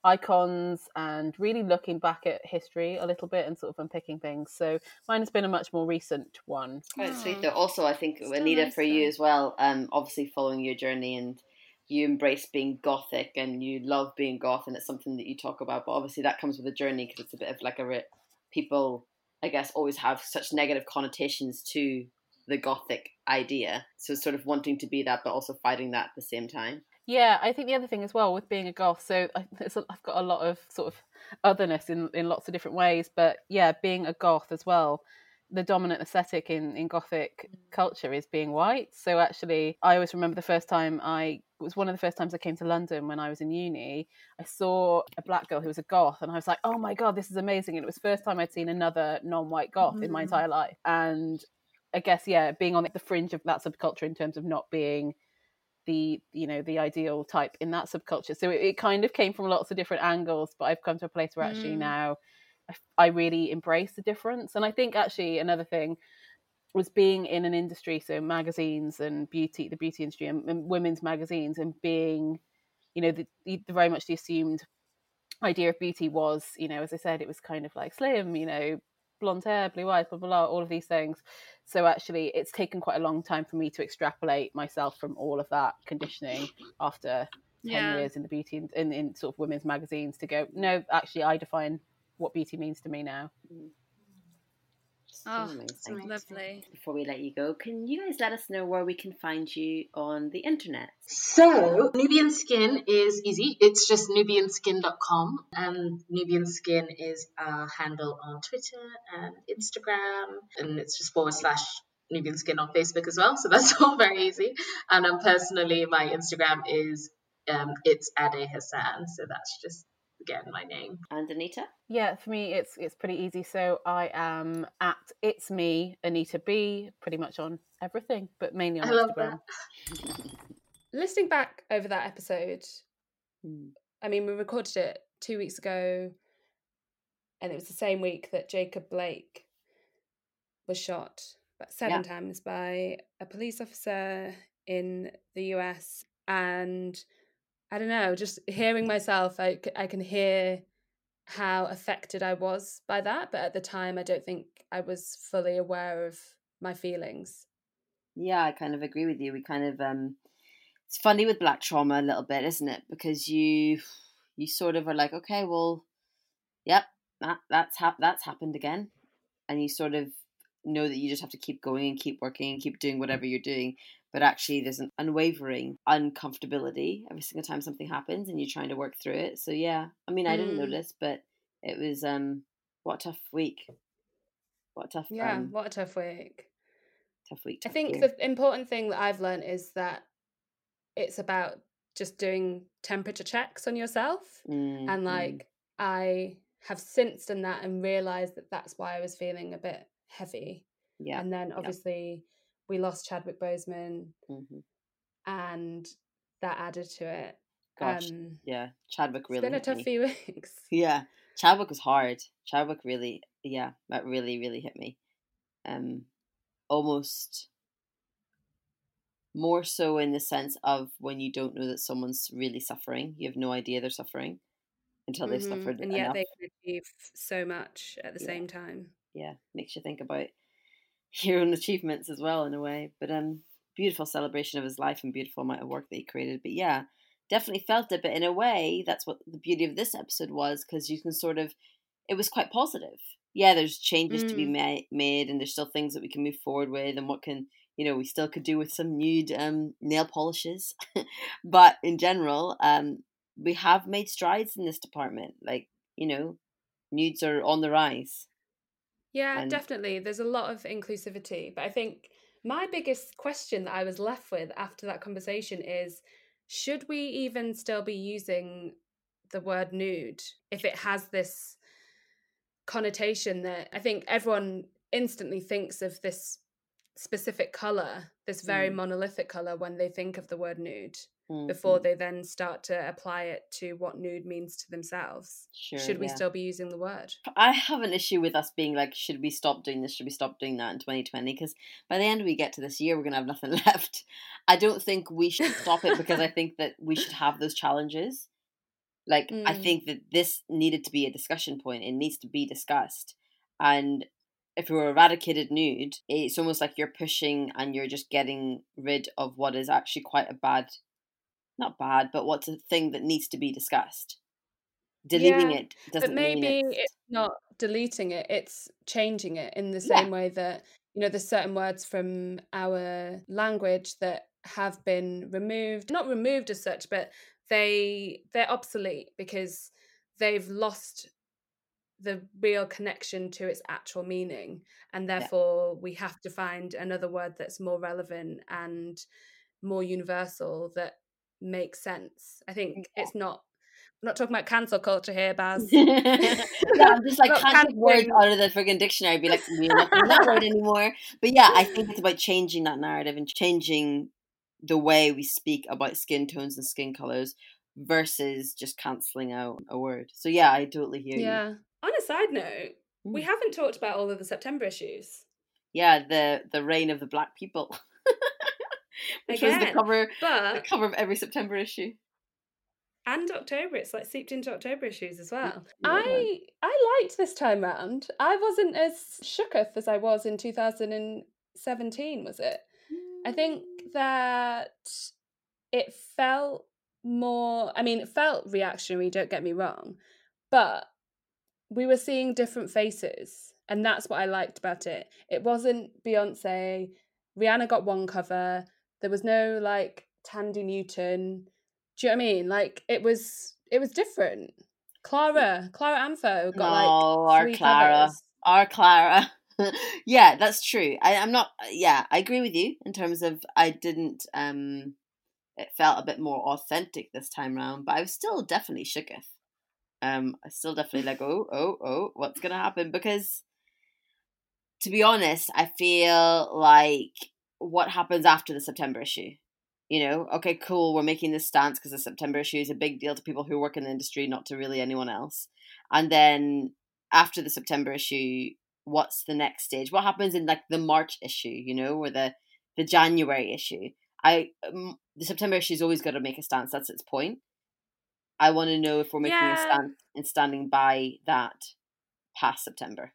icons and really looking back at history a little bit and sort of unpicking things. So mine has been a much more recent one. Quite Aw. sweet though. Also, I think Still Anita, nice for you as well. Um, obviously following your journey and you embrace being gothic and you love being goth, and it's something that you talk about. But obviously, that comes with a journey because it's a bit of like a re- people, I guess, always have such negative connotations to the gothic idea. So sort of wanting to be that, but also fighting that at the same time. Yeah, I think the other thing as well with being a goth, so I, there's a, I've got a lot of sort of otherness in in lots of different ways, but yeah, being a goth as well the dominant aesthetic in, in gothic culture is being white so actually i always remember the first time i it was one of the first times i came to london when i was in uni i saw a black girl who was a goth and i was like oh my god this is amazing and it was the first time i'd seen another non-white goth mm. in my mm. entire life and i guess yeah being on the fringe of that subculture in terms of not being the you know the ideal type in that subculture so it, it kind of came from lots of different angles but i've come to a place where actually mm. now I, really embrace the difference. And I think actually another thing was being in an industry, so magazines and beauty, the beauty industry and, and women's magazines, and being, you know, the, the, very much the assumed idea of beauty was, you know, as I said, it was kind of like slim, you know, blonde hair, blue eyes, blah, blah, blah, all of these things. So actually, it's taken quite a long time for me to extrapolate myself from all of that conditioning after 10 yeah. years in the beauty in, in sort of women's magazines to go, no, actually, I define what beauty means to me now. Mm. Oh, lovely. Before we let you go, can you guys let us know where we can find you on the internet? So, Nubian Skin is easy. It's just nubianskin.com. And Nubian Skin is our handle on Twitter and Instagram. And it's just forward slash Nubian Skin on Facebook as well. So (laughs) that's all very easy. And um, personally, my Instagram is um, it's Ade Hassan. So that's just again my name. And Anita? Yeah, for me it's it's pretty easy. So I am at it's me, Anita B, pretty much on everything, but mainly on I Instagram. (laughs) Listening back over that episode, mm. I mean we recorded it two weeks ago and it was the same week that Jacob Blake was shot but seven yeah. times by a police officer in the US and I don't know, just hearing myself, I, I can hear how affected I was by that. But at the time, I don't think I was fully aware of my feelings. Yeah, I kind of agree with you. We kind of, um, it's funny with black trauma a little bit, isn't it? Because you, you sort of are like, okay, well, yep, that that's hap- that's happened again, and you sort of know that you just have to keep going and keep working and keep doing whatever you're doing but actually there's an unwavering uncomfortability every single time something happens and you're trying to work through it so yeah i mean i didn't mm. notice but it was um what a tough week what a tough yeah um, what a tough week tough week tough i think year. the important thing that i've learned is that it's about just doing temperature checks on yourself mm, and like mm. i have since done that and realized that that's why i was feeling a bit heavy yeah and then obviously we lost Chadwick Boseman, mm-hmm. and that added to it. Gosh, um, yeah, Chadwick really. It's been a tough me. few (laughs) weeks. Yeah, Chadwick was hard. Chadwick really, yeah, that really, really hit me. Um, almost more so in the sense of when you don't know that someone's really suffering, you have no idea they're suffering until they've mm-hmm. suffered, and yet enough. they can achieve so much at the yeah. same time. Yeah, makes you think about your own achievements as well in a way. But um, beautiful celebration of his life and beautiful amount of work that he created. But yeah, definitely felt it. But in a way, that's what the beauty of this episode was because you can sort of, it was quite positive. Yeah, there's changes mm. to be mm. ma- made, and there's still things that we can move forward with, and what can you know we still could do with some nude um, nail polishes. (laughs) but in general, um, we have made strides in this department. Like you know, nudes are on the rise. Yeah, and... definitely. There's a lot of inclusivity. But I think my biggest question that I was left with after that conversation is should we even still be using the word nude if it has this connotation that I think everyone instantly thinks of this specific color, this very mm. monolithic color when they think of the word nude mm-hmm. before they then start to apply it to what nude means to themselves. Sure, should we yeah. still be using the word? I have an issue with us being like, should we stop doing this? Should we stop doing that in 2020? Because by the end we get to this year, we're going to have nothing (laughs) left. I don't think we should stop it because I think that we should have those challenges. Like, mm. I think that this needed to be a discussion point. It needs to be discussed. And if we were eradicated nude, it's almost like you're pushing and you're just getting rid of what is actually quite a bad not bad, but what's a thing that needs to be discussed. Deleting yeah, it doesn't but maybe mean it's... it's not deleting it; it's changing it in the same yeah. way that you know there's certain words from our language that have been removed, not removed as such, but they they're obsolete because they've lost the real connection to its actual meaning and therefore yeah. we have to find another word that's more relevant and more universal that makes sense i think yeah. it's not I'm not talking about cancel culture here, (laughs) Baz. yeah, I'm just like take words out of the frigging dictionary. Be like, we're not that word anymore. But yeah, I think it's about changing that narrative and changing the way we speak about skin tones and skin colors versus just cancelling out a word. So yeah, I totally hear yeah. you. Yeah. On a side note, mm. we haven't talked about all of the September issues. Yeah, the the reign of the black people. (laughs) (laughs) Which Again, was the cover but, the cover of every September issue. And October, it's like seeped into October issues as well. Yeah. I I liked this time round. I wasn't as shooketh as I was in 2017, was it? Mm. I think that it felt more i mean it felt reactionary don't get me wrong but we were seeing different faces and that's what i liked about it it wasn't beyonce rihanna got one cover there was no like Thandie Newton. Do you know what i mean? Like it was it was different. Clara clara amfo got like our clara. covers. our clara. (laughs) Yeah that's true. I, i'm not yeah i agree with you in terms of i didn't um it felt a bit more authentic this time around, but I was still definitely shooketh. Um, I still definitely like, oh, oh, oh, what's gonna happen? Because to be honest, I feel like what happens after the September issue. You know, okay, cool, we're making this stance because the September issue is a big deal to people who work in the industry, not to really anyone else. And then after the September issue, what's the next stage? What happens in like the March issue, you know, or the the January issue? I um, the September issue's always got to make a stance. That's its point. I want to know if we're making yeah. a stance and standing by that past September.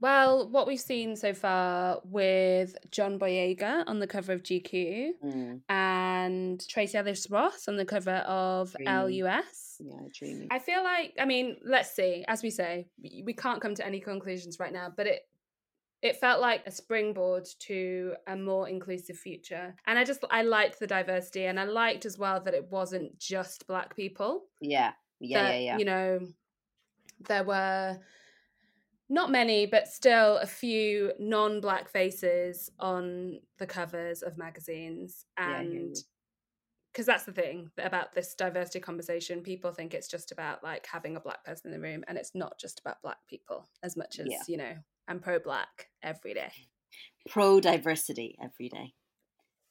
Well, what we've seen so far with John Boyega on the cover of GQ mm. and Tracee Ellis Ross on the cover of Dreamy. LUS. Yeah, dreamy. I feel like, I mean, let's see. As we say, we can't come to any conclusions right now, but it it felt like a springboard to a more inclusive future and i just i liked the diversity and i liked as well that it wasn't just black people yeah yeah that, yeah yeah you know there were not many but still a few non-black faces on the covers of magazines and because yeah, that's the thing about this diversity conversation people think it's just about like having a black person in the room and it's not just about black people as much as yeah. you know I'm pro black every day. Pro diversity every day.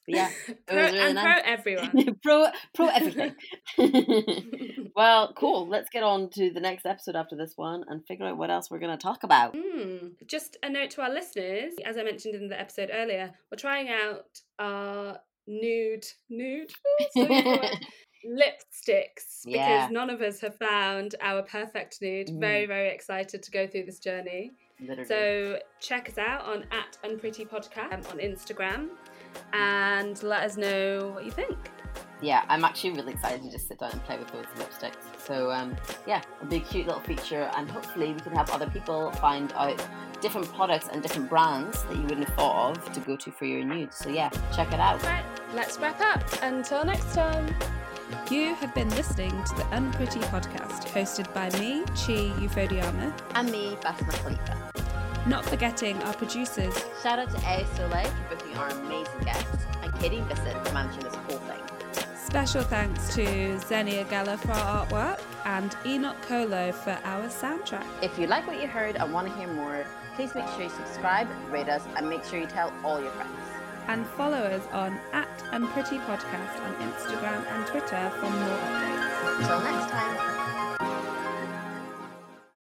But yeah, (laughs) pro, really nice. pro everyone. (laughs) pro pro everything. (laughs) well, cool. Let's get on to the next episode after this one and figure out what else we're going to talk about. Mm, just a note to our listeners, as I mentioned in the episode earlier, we're trying out our nude nude (laughs) (laughs) lipsticks because yeah. none of us have found our perfect nude. Mm. Very very excited to go through this journey. Literally. So check us out on at Unpretty Podcast on Instagram and let us know what you think. Yeah, I'm actually really excited to just sit down and play with those lipsticks. So um, yeah, a big cute little feature, and hopefully we can help other people find out different products and different brands that you wouldn't have thought of to go to for your nudes. So yeah, check it out. Right, let's wrap up. Until next time. You have been listening to the Unpretty podcast, hosted by me, Chi Euphodiama, and me, Basma Khalifa. Not forgetting our producers. Shout out to A Soleil for booking our amazing guests, and Katie Bissett for managing this whole thing. Special thanks to Xenia Geller for our artwork and Enoch Colo for our soundtrack. If you like what you heard and want to hear more, please make sure you subscribe, rate us, and make sure you tell all your friends and follow us on at Unpretty Podcast on Instagram and Twitter for more updates. Until next time.